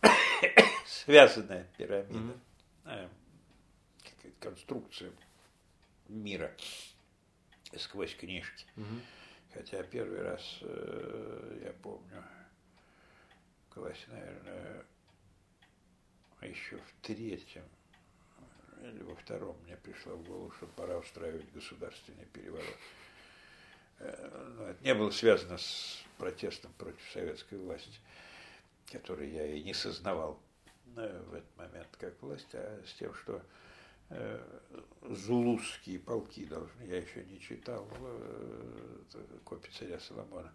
<coughs> связанная пирамида, mm какая-то конструкция мира сквозь книжки. Хотя первый раз, э, я помню, классе, наверное, еще в третьем или во втором мне пришло в голову, что пора устраивать государственный переворот. Э, Но ну, это не было связано с протестом против советской власти, который я и не сознавал э, в этот момент как власть, а с тем, что э, зулузские полки должны, я еще не читал копии царя Соломона,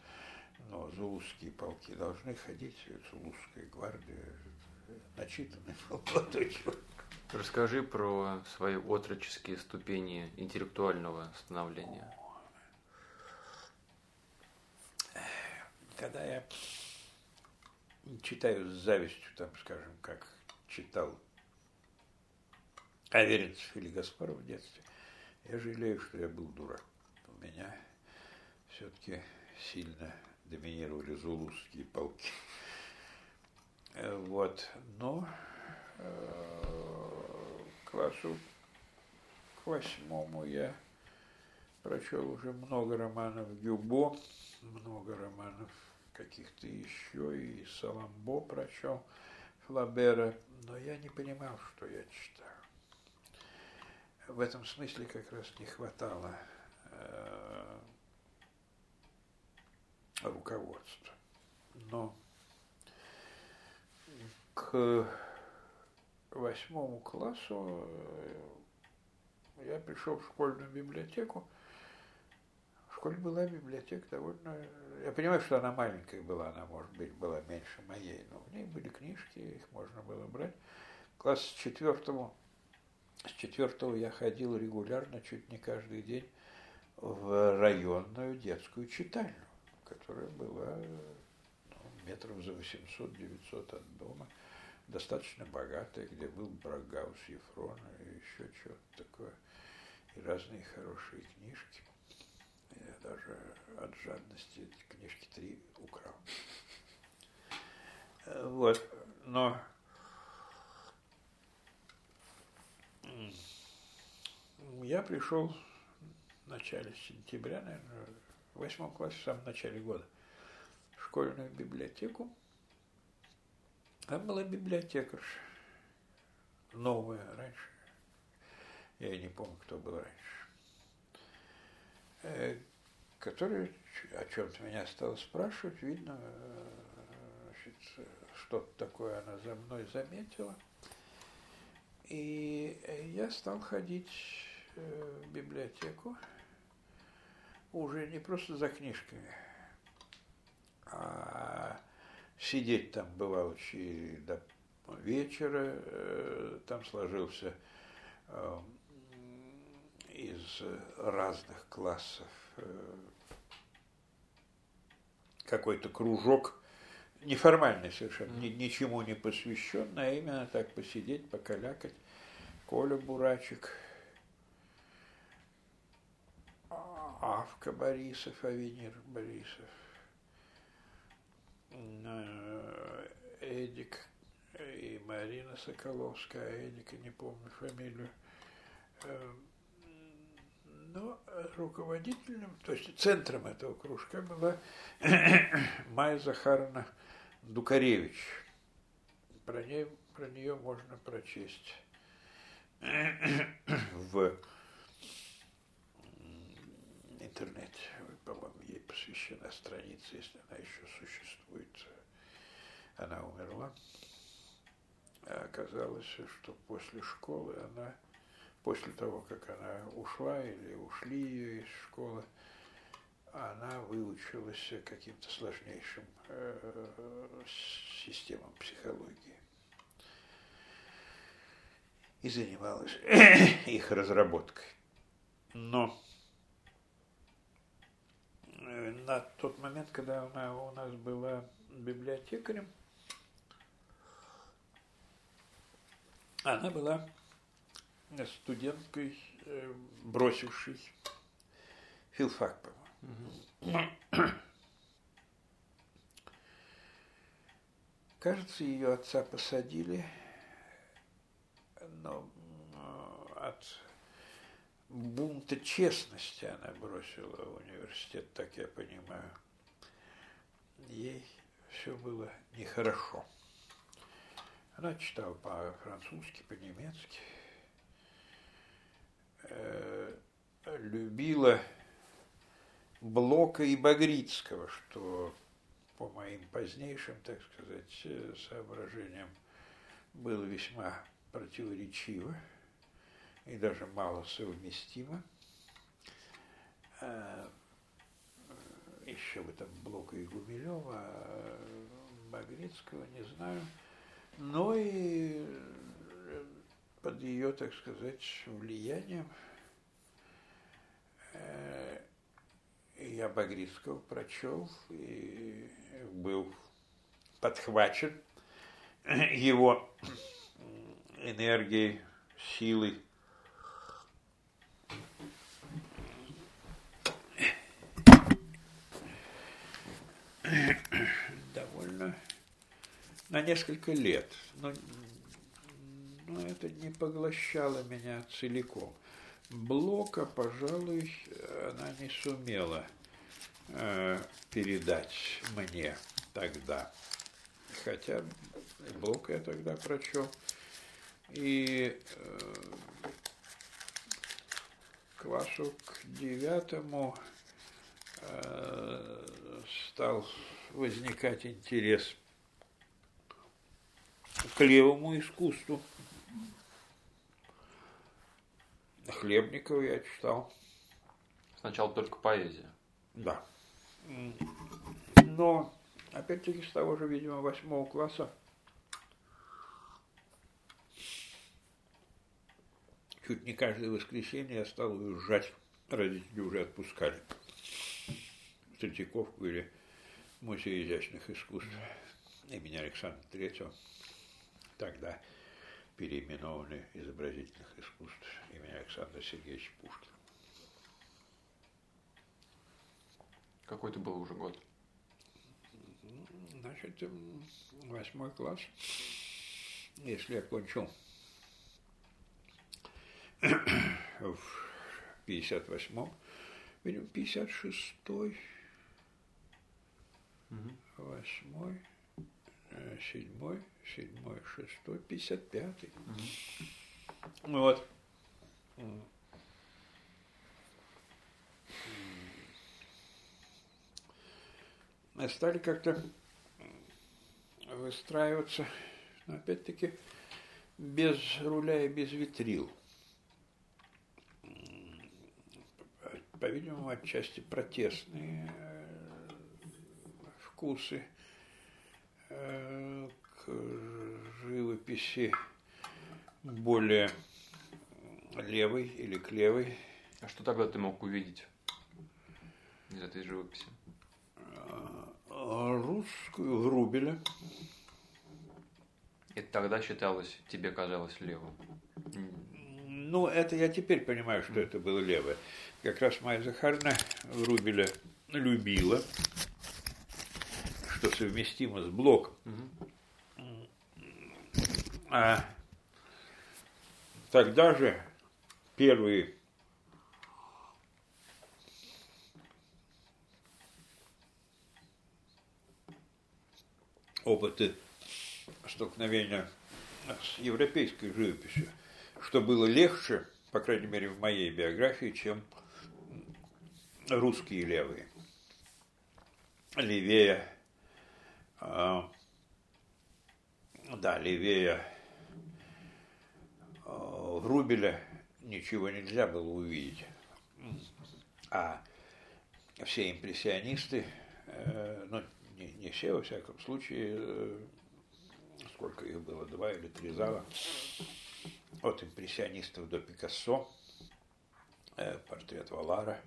но зулузские полки должны ходить, зулузская гвардия, начитанный молодой человек. Расскажи про свои отроческие ступени интеллектуального становления. Когда я читаю с завистью, там, скажем, как читал Аверинцев или Гаспаров в детстве, я жалею, что я был дурак. У меня все-таки сильно доминировали зулузские полки. Вот. Но э, классу к восьмому я прочел уже много романов Гюбо, много романов каких-то еще, и Саламбо прочел, Флабера, но я не понимал, что я читаю. В этом смысле как раз не хватало э, руководства. Но к восьмому классу э, я пришел в школьную библиотеку. В школе была библиотека довольно... Я понимаю, что она маленькая была, она, может быть, была меньше моей, но в ней были книжки, их можно было брать. Класс с четвертого, с четвертого я ходил регулярно, чуть не каждый день, в районную детскую читальню, которая была ну, метров за 800-900 от дома достаточно богатая, где был Брагаус, Ефрон и еще что-то такое. И разные хорошие книжки. Я даже от жадности книжки три украл. Вот, но я пришел в начале сентября, наверное, в восьмом классе, в самом начале года, в школьную библиотеку, там была библиотекарша, новая раньше. Я не помню, кто был раньше. Э, которая о чем-то меня стала спрашивать. Видно, значит, что-то такое она за мной заметила. И я стал ходить э, в библиотеку уже не просто за книжками, а Сидеть там бывало и до вечера, э, там сложился э, из разных классов э, какой-то кружок, неформальный совершенно, ни, ничему не посвященный, а именно так посидеть, покалякать. Коля Бурачек, Авка Борисов, Авенир Борисов, Эдик и Марина Соколовская, Эдика не помню фамилию. Э, но руководителем, то есть центром этого кружка была <coughs> Майя Захаровна Дукаревич. Про, ней, про нее можно прочесть <coughs> в интернете. По-моему, посвящена страница, если она еще существует. Она умерла. А оказалось, что после школы она, после того, как она ушла или ушли ее из школы, она выучилась каким-то сложнейшим э, системам психологии и занималась <coughs> их разработкой. Но на тот момент, когда она у нас была библиотекарем, она была студенткой, э, бросившей филфак, по-моему. Кажется, ее отца посадили, но от бунта честности она бросила университет, так я понимаю. Ей все было нехорошо. Она читала по-французски, по-немецки, э, любила Блока и Багрицкого, что по моим позднейшим, так сказать, э, соображениям было весьма противоречиво и даже мало совместимо. А, еще бы там Блока и Гумилева, а Багрицкого не знаю. Но и под ее, так сказать, влиянием э, я Багрицкого прочел и был подхвачен его энергией, силой. Довольно на несколько лет, но, но это не поглощало меня целиком. Блока, пожалуй, она не сумела э, передать мне тогда. Хотя Блок я тогда прочел. И э, классу к девятому э, стал возникать интерес к левому искусству. Хлебникова я читал. Сначала только поэзия. Да. Но, опять-таки, с того же, видимо, восьмого класса чуть не каждое воскресенье я стал уезжать. Родители уже отпускали. Третьяковку или Музей изящных искусств имени Александра Третьего. Тогда переименованный изобразительных искусств имени Александра Сергеевича Пушкина. Какой это был уже год? Значит, восьмой класс. Если я кончил <coughs> в 58-м, видимо, 56-й, восьмой, Э, седьмой, седьмой, шестой, пятьдесят пятый. Угу. Вот. Стали как-то выстраиваться, но опять-таки без руля и без витрил. По-видимому, отчасти протестные вкусы к живописи более левой или к левой. А что тогда ты мог увидеть из этой живописи? А, русскую Врубеля. Это тогда считалось, тебе казалось левым? Ну, это я теперь понимаю, что это было левое. Как раз Майя Захарна Врубеля любила что совместимо с. А тогда же первые опыты столкновения с европейской живописью, что было легче, по крайней мере, в моей биографии, чем русские левые. Левее да, левее а, Врубеля ничего нельзя было увидеть. А все импрессионисты, э, ну, не, не все, во всяком случае, э, сколько их было, два или три зала, от импрессионистов до Пикассо, э, портрет Валара,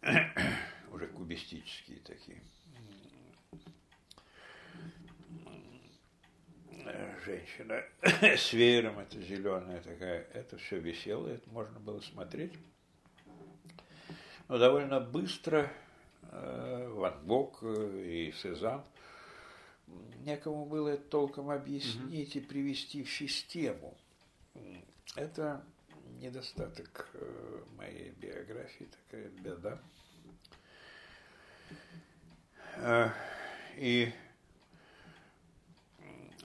<clears throat> уже кубистические такие – женщина <coughs> с веером, это зеленая такая, это все висело, это можно было смотреть. Но довольно быстро э, Ван Гог э, и Сезанн некому было это толком объяснить mm-hmm. и привести в систему. Это недостаток э, моей биографии, такая беда. И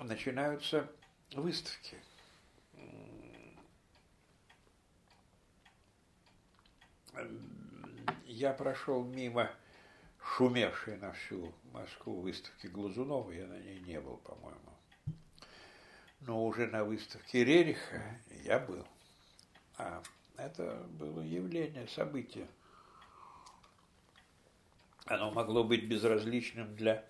начинаются выставки. Я прошел мимо шумевшей на всю Москву выставки Глазунова, я на ней не был, по-моему. Но уже на выставке Рериха я был. А это было явление, событие. Оно могло быть безразличным для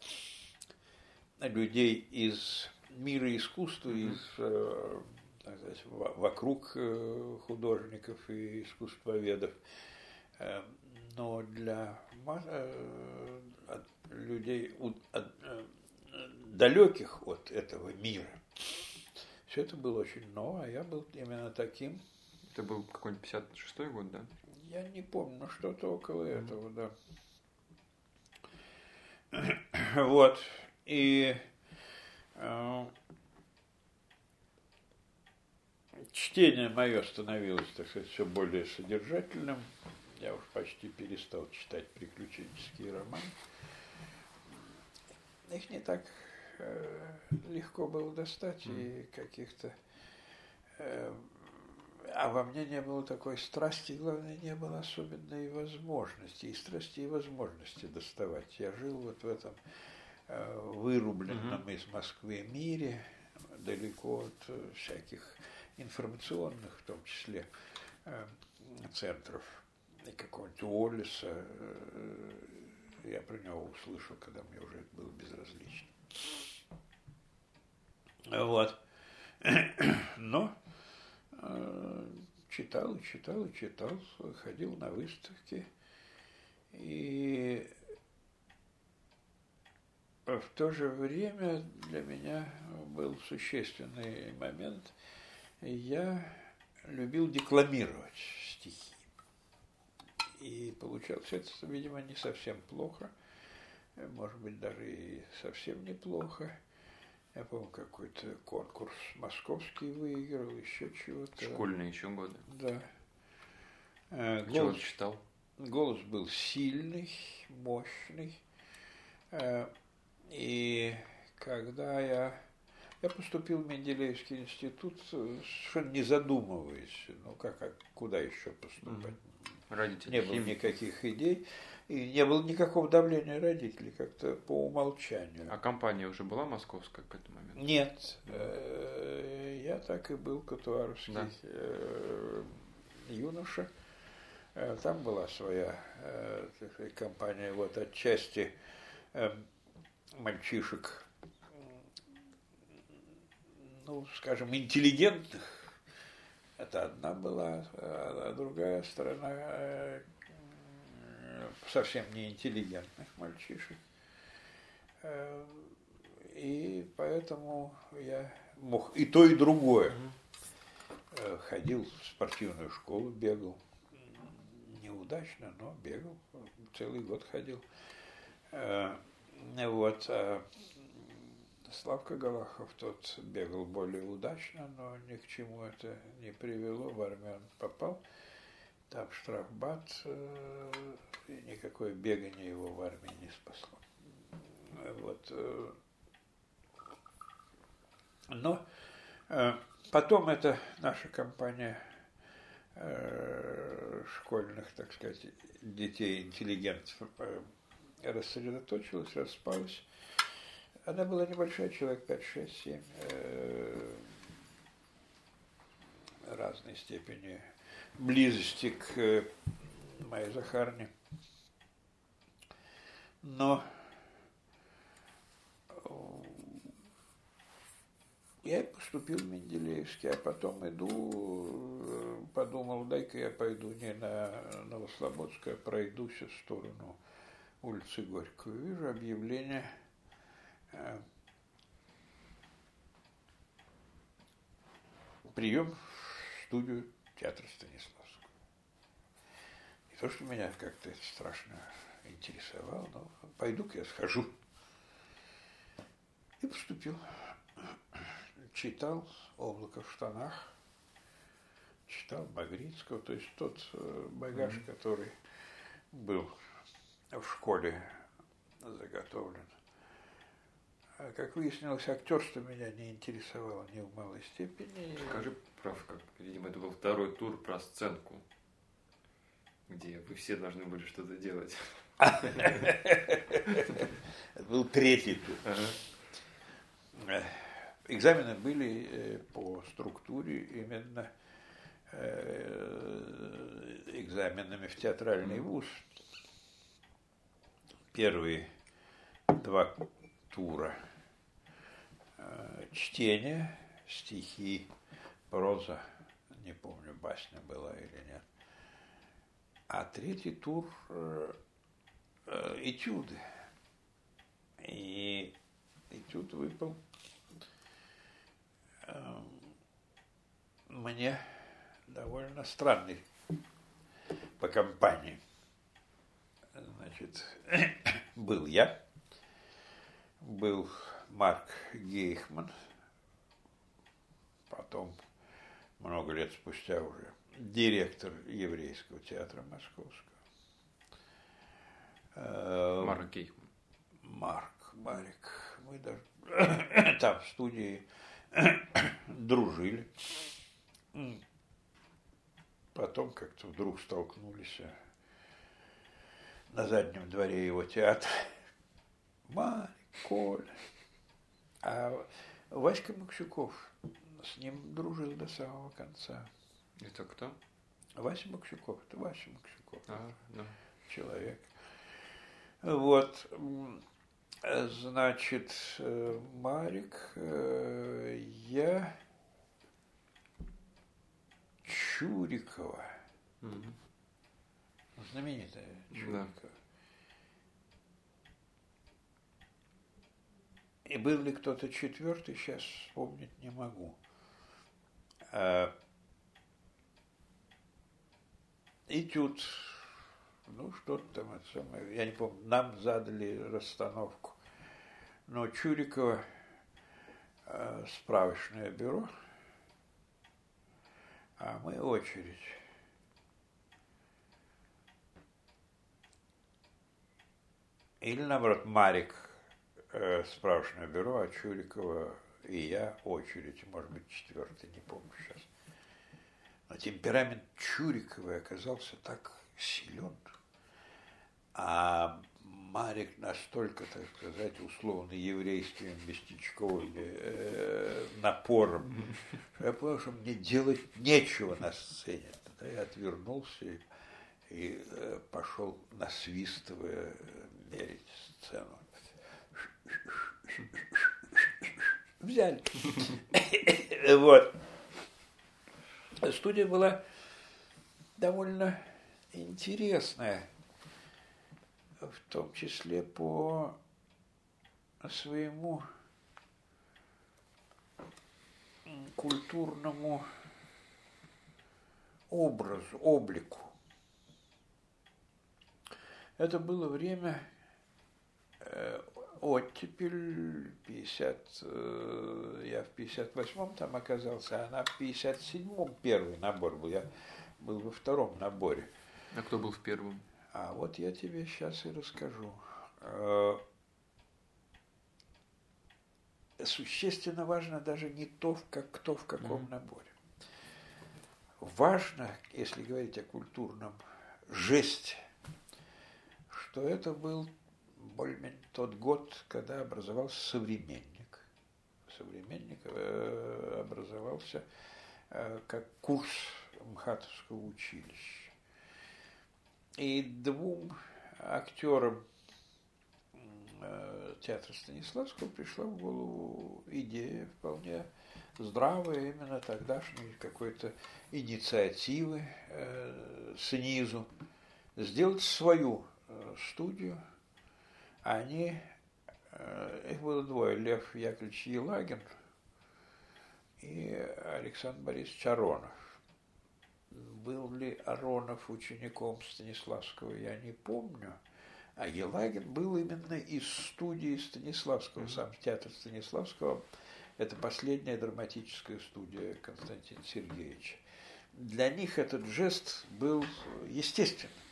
людей из мира искусства, из э, сказать, вокруг э, художников и искусствоведов. Э, но для людей далеких от этого мира все это было очень новое, а я был именно таким. Это был какой-нибудь 56-й год, да? Я не помню, но что-то около mm-hmm. этого, да. <clears throat> Вот. И чтение мое становилось, так сказать, все более содержательным. Я уж почти перестал читать приключенческие романы. Их не так э, легко было достать, и каких-то... Э, а во мне не было такой страсти, главное, не было особенной возможности, и страсти, и возможности доставать. Я жил вот в этом вырубленном mm-hmm. из Москвы мире, далеко от э, всяких информационных, в том числе, э, центров и какого-нибудь Уоллиса. Э, я про него услышал, когда мне уже это было безразлично. Вот. <clears throat> Но читал, читал, читал, ходил на выставки. И в то же время для меня был существенный момент. Я любил декламировать стихи. И получалось это, видимо, не совсем плохо, может быть, даже и совсем неплохо. Я помню, какой-то конкурс московский выиграл, еще чего-то. Школьные еще годы. Да. Э, голос, Чего читал? Голос был сильный, мощный. И когда я я поступил в Менделеевский институт, совершенно не задумываясь, ну как, а куда еще поступать. Родители. Не было никаких идей. И не было никакого давления родителей, как-то по умолчанию. А компания уже была московская к этому моменту? Нет. Э, я так и был катуаровский да. Э, юноша. Э, там была своя сказать, компания, вот отчасти мальчишек, ну, скажем, интеллигентных. Это одна была, а другая сторона совсем не интеллигентных мальчишек. Э, и поэтому я мог и то, и другое. Э, ходил в спортивную школу, бегал. Неудачно, но бегал. Целый год ходил. Э, вот. А Славка Галахов тот бегал более удачно, но ни к чему это не привело. В армию он попал. Там штрафбат, э, и никакое бегание его в армии не спасло. Вот. Э, но э, потом это наша компания школьных, так сказать, детей, интеллигентов рассредоточилась, распалась. Она была небольшая, человек 5, 6, 7, разной степени близости к э, моей Захарне. Но э, я поступил в Менделеевский, а потом иду, э, подумал, дай-ка я пойду не на Новослободское, а пройдусь в сторону улицы Горького. Вижу объявление прием в студию театр Станиславского. Не то, что меня как-то это страшно интересовало, но пойду-ка я схожу. И поступил. Читал «Облако в штанах», читал Багрицкого, то есть тот э, багаж, mm-hmm. который был в школе заготовлен. А как выяснилось, актерство меня не интересовало ни в малой степени. Скажи, прав, как, видимо, это был второй тур про сценку, где вы все должны были что-то делать. Это был третий тур. Экзамены были э, по структуре именно э, экзаменами в театральный вуз. Первые два тура э, чтение, стихи, проза, не помню, басня была или нет. А третий тур этюды. И этюд выпал мне довольно странный по компании. Значит, <coughs> был я, был Марк Гейхман, потом, много лет спустя уже, директор еврейского театра московского. Марк Гейхман. Марк, Марик. Мы даже <coughs> там в студии <coughs> дружили. Потом как-то вдруг столкнулись на заднем дворе его театра. Марик, Коля. А Васька Максюков с ним дружил до самого конца. Это кто? Вася Максюков. Это Вася Максюков. А, да. Человек. Вот. Значит, Марик, я Чурикова. Угу. Знаменитая Чурикова. Да. И был ли кто-то четвертый, сейчас вспомнить не могу. А, этюд, ну что-то там, это самое, я не помню, нам задали расстановку. Но Чурикова э, справочное бюро, а мы очередь. Или наоборот, Марик э, справочное бюро, а Чурикова и я очередь, может быть, четвертый, не помню сейчас. Но темперамент Чуриковой оказался так силен, а Марик настолько, так сказать, условно еврейским местечковым э, напором, я понял, что мне делать нечего на сцене. Тогда я отвернулся и, и э, пошел насвистывая мерить сцену. Взяли. Вот. Студия была довольно интересная в том числе по своему культурному образу, облику. Это было время оттепель, 50, э, я в 58-м там оказался, она в 57-м первый набор был, я был во втором наборе. А кто был в первом? А вот я тебе сейчас и расскажу. Э, существенно важно даже не то, как, кто в каком mm-hmm. наборе. Важно, если говорить о культурном жесте, что это был более тот год, когда образовался современник. Современник э, образовался э, как курс МХАТовского училища. И двум актерам э, театра Станиславского пришла в голову идея вполне здравая именно тогдашней какой-то инициативы э, снизу сделать свою студию. Они, э, их было двое, Лев Яковлевич Елагин и Александр Борисович Аронов был ли Аронов учеником Станиславского, я не помню. А Елагин был именно из студии Станиславского, сам театр Станиславского. Это последняя драматическая студия Константина Сергеевича. Для них этот жест был естественным.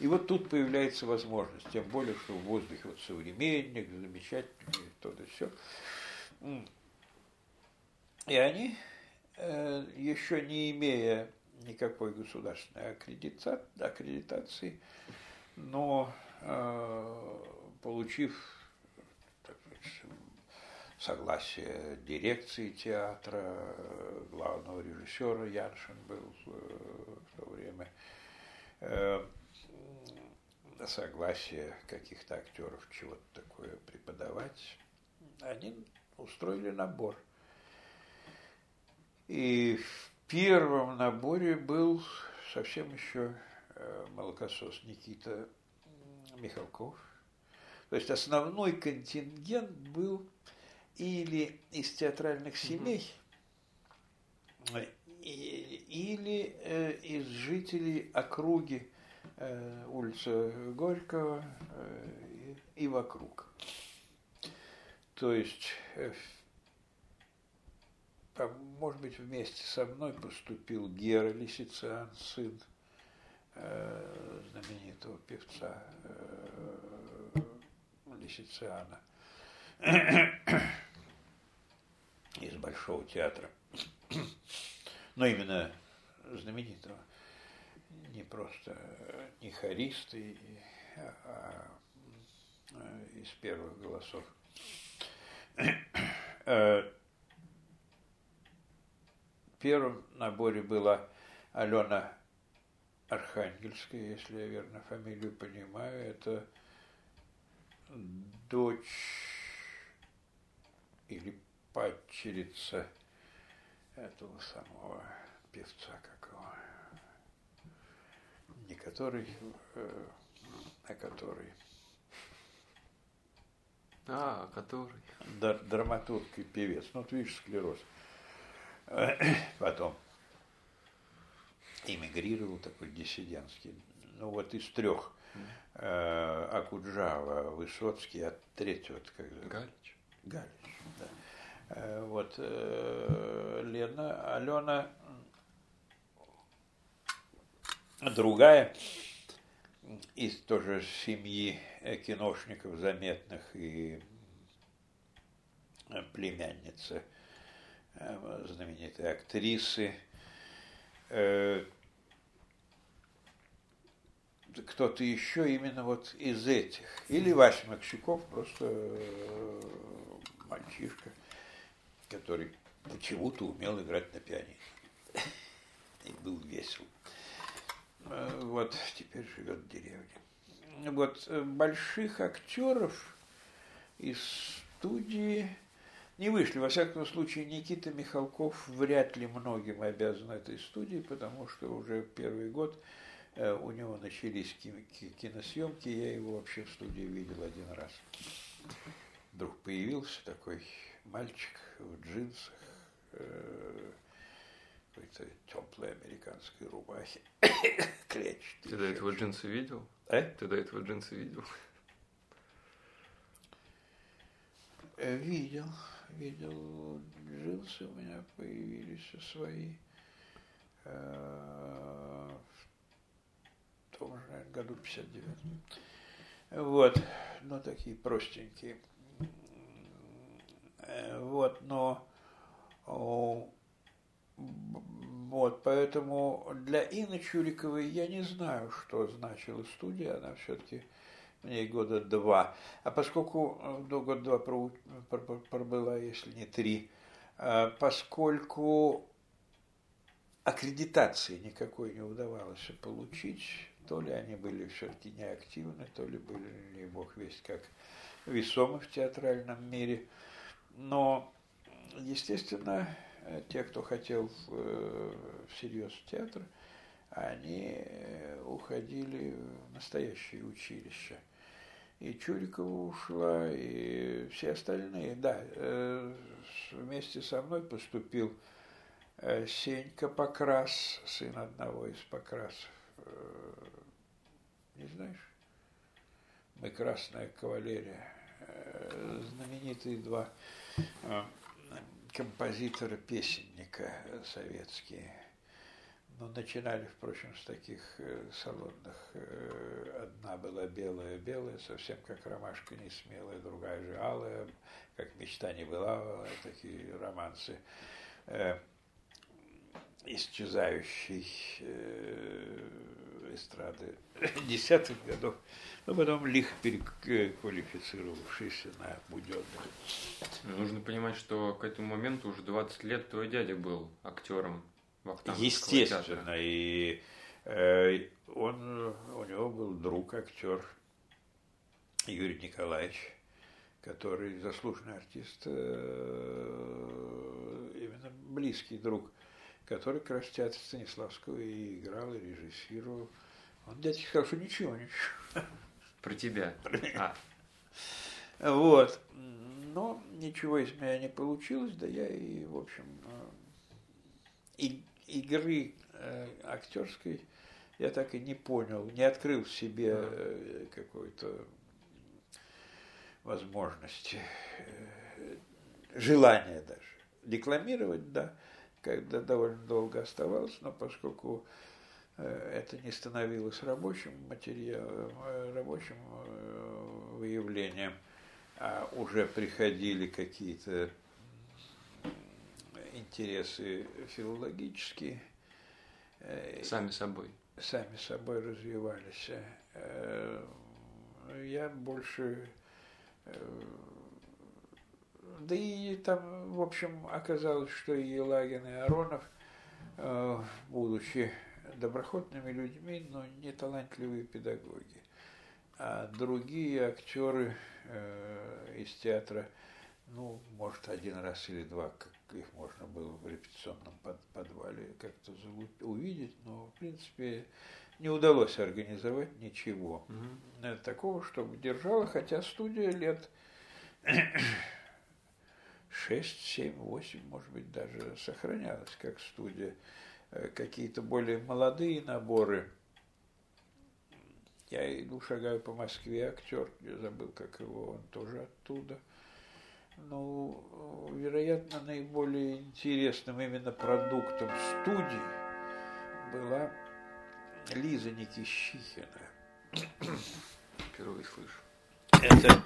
И вот тут появляется возможность, тем более, что в воздухе вот современник, замечательный, то-то все. И они, э, еще не имея никакой государственной аккредитации, но э, получив согласие дирекции театра, главного режиссера Яншин был в то время, согласие каких-то актеров чего-то такое преподавать, они устроили набор. И в первом наборе был совсем еще э, молокосос Никита Михалков. То есть основной контингент был или из театральных семей, или э, из жителей округи улица Горького э, и вокруг. То есть, э, может быть, вместе со мной поступил Гера Лисициан, сын знаменитого певца Лисициана из Большого театра. Но именно знаменитого не просто не хористы, а, а из первых голосов. Э, в первом наборе была Алена Архангельская, если я верно фамилию понимаю, это дочь или падчерица этого самого певца, как который, э, а который. А, который. Дар, драматург и певец. Ну, вот видишь, склероз. <coughs> Потом эмигрировал такой диссидентский. Ну, вот из трех. Э, Акуджава, Высоцкий, а третий вот как Галич. Галич, да. Э, вот э, Лена, Алена Другая из тоже семьи киношников заметных и племянница э, знаменитой актрисы. Э, кто-то еще именно вот из этих. Или Вася Максюков, просто э, мальчишка, который почему-то умел играть на пианино. И был весел. Э, вот теперь живет в деревне. Вот э, больших актеров из студии не вышли. Во всяком случае, Никита Михалков вряд ли многим обязан этой студии, потому что уже первый год э, у него начались киносъемки, я его вообще в студии видел один раз. Вдруг появился такой мальчик в джинсах, какой-то теплой американской рубахе. <coughs> Клетчатый. Ты до этого джинсы видел? А? Ты до этого джинсы видел? Э, видел, видел. Джинсы у меня появились свои э, в том же, наверное, году 59 Вот, ну, такие простенькие. Э, вот, но вот, поэтому для Инны Чуриковой я не знаю, что значила студия, она все-таки мне года два. А поскольку э, до года два пробыла, если не три, э, поскольку аккредитации никакой не удавалось получить, то ли они были все-таки неактивны, то ли были, не бог весть, как весомы в театральном мире. Но, естественно, те, кто хотел э, всерьез в театр, они э, уходили в настоящее училище. И Чурикова ушла, и все остальные. Да, вместе со мной поступил Сенька Покрас, сын одного из Покрасов. Не знаешь? Мы красная кавалерия. Знаменитые два композитора-песенника советские. Но начинали, впрочем, с таких салонных. Одна была белая-белая, совсем как ромашка не смелая, другая же алая, как мечта не была, такие романсы исчезающей эстрады десятых годов, но потом лихо переквалифицировавшийся на буденных. Нужно понимать, что к этому моменту уже 20 лет твой дядя был актером Естественно, и э, он, у него был друг, актер Юрий Николаевич, который заслуженный артист, э, именно близкий друг, который как раз в театре Станиславского и играл, и режиссировал. Он сказал, что ничего, ничего. Про тебя. А. Вот. Но ничего из меня не получилось, да я и, в общем, э, и игры э, актерской я так и не понял, не открыл в себе э, какой-то возможности, э, желания даже. Декламировать, да, когда довольно долго оставалось, но поскольку э, это не становилось рабочим материалом, э, рабочим э, выявлением, а уже приходили какие-то интересы филологические. Сами собой. Сами собой развивались. Я больше... Э, да и там, в общем, оказалось, что и Елагин, и Аронов, будучи доброходными людьми, но не талантливые педагоги. А другие актеры из театра, ну, может, один раз или два, как их можно было в репетиционном подвале как-то увидеть, но, в принципе, не удалось организовать ничего угу. такого, чтобы держала, хотя студия лет 6, 7, 8, может быть, даже сохранялась как студия. Э, какие-то более молодые наборы. Я иду, шагаю по Москве, актер, я забыл, как его, он тоже оттуда – ну, вероятно, наиболее интересным именно продуктом студии была Лиза Никищихина. Впервые слышу. Это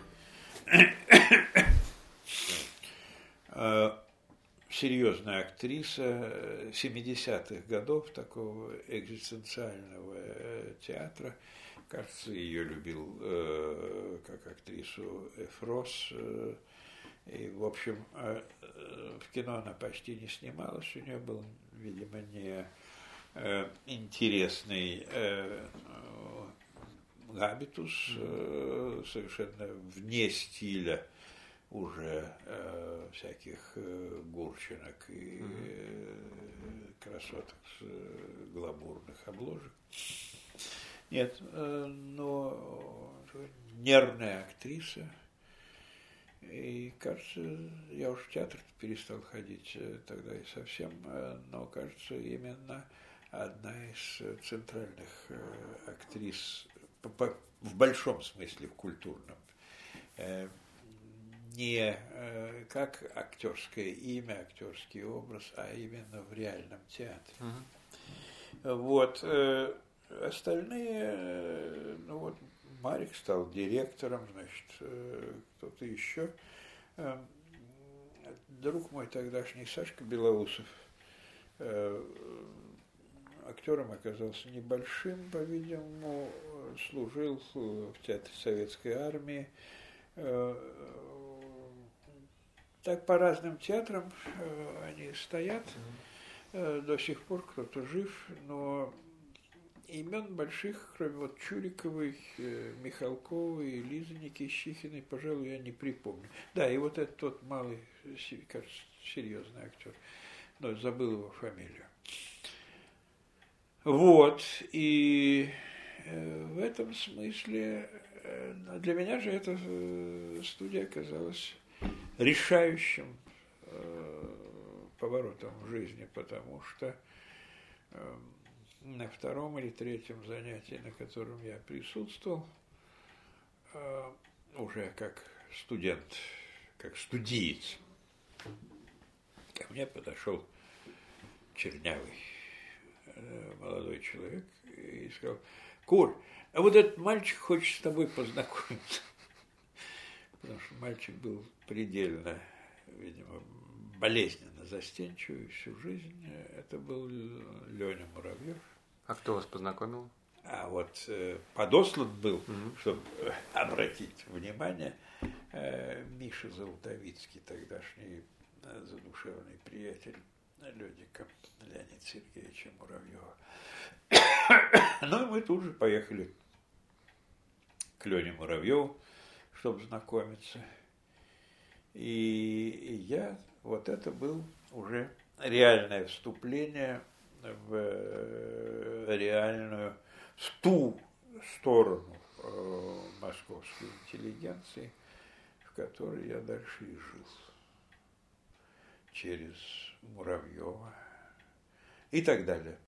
серьезная актриса 70-х годов такого экзистенциального э, театра. Кажется, ее любил э, как актрису Эфрос. И, в общем, э, э, в кино она почти не снималась, у нее был, видимо, не э, интересный габитус, совершенно вне стиля уже всяких гурчинок и красоток с гламурных обложек. Нет, но нервная актриса – и, кажется, я уж в театр перестал ходить э, тогда и совсем, э, но, кажется, именно одна из центральных э, актрис в большом смысле, в культурном. Не как актерское имя, актерский образ, а именно в реальном театре. Uh-huh. Вот. Остальные, ну вот, Марик стал директором, значит, э, кто-то еще. Э, друг мой тогдашний Сашка Белоусов э, актером оказался небольшим, по-видимому, служил в театре советской армии. Так по разным театрам они стоят. До сих пор кто-то жив, но имен больших, кроме вот Чуриковой, э, Михалковой Лизы Никищихиной, пожалуй, я не припомню. Да, и вот этот тот малый, кажется, серьезный актер, но забыл его фамилию. Вот, и э, в этом смысле э, для меня же эта студия оказалась решающим поворотом в жизни, потому что эм, на втором или третьем занятии, на котором я присутствовал, э, уже как студент, как студиец, ко мне подошел чернявый э, молодой человек и сказал, Кур, а вот этот мальчик хочет с тобой познакомиться. Потому что мальчик был предельно, видимо, болезненно застенчивый всю жизнь. Это был Леня Муравьев. А кто вас познакомил? А вот э, подослан был, угу. чтобы обратить внимание, э, Миша Золотовицкий, тогдашний э, задушевный приятель Ледика Леонида Сергеевича Муравьева. <coughs> ну и мы тут же поехали к Лене Муравьеву, чтобы знакомиться. И, я, вот это был уже реальное вступление в э, реальную, в ту сторону э, московской интеллигенции, в которой я дальше и жил. Через Муравьева и так далее.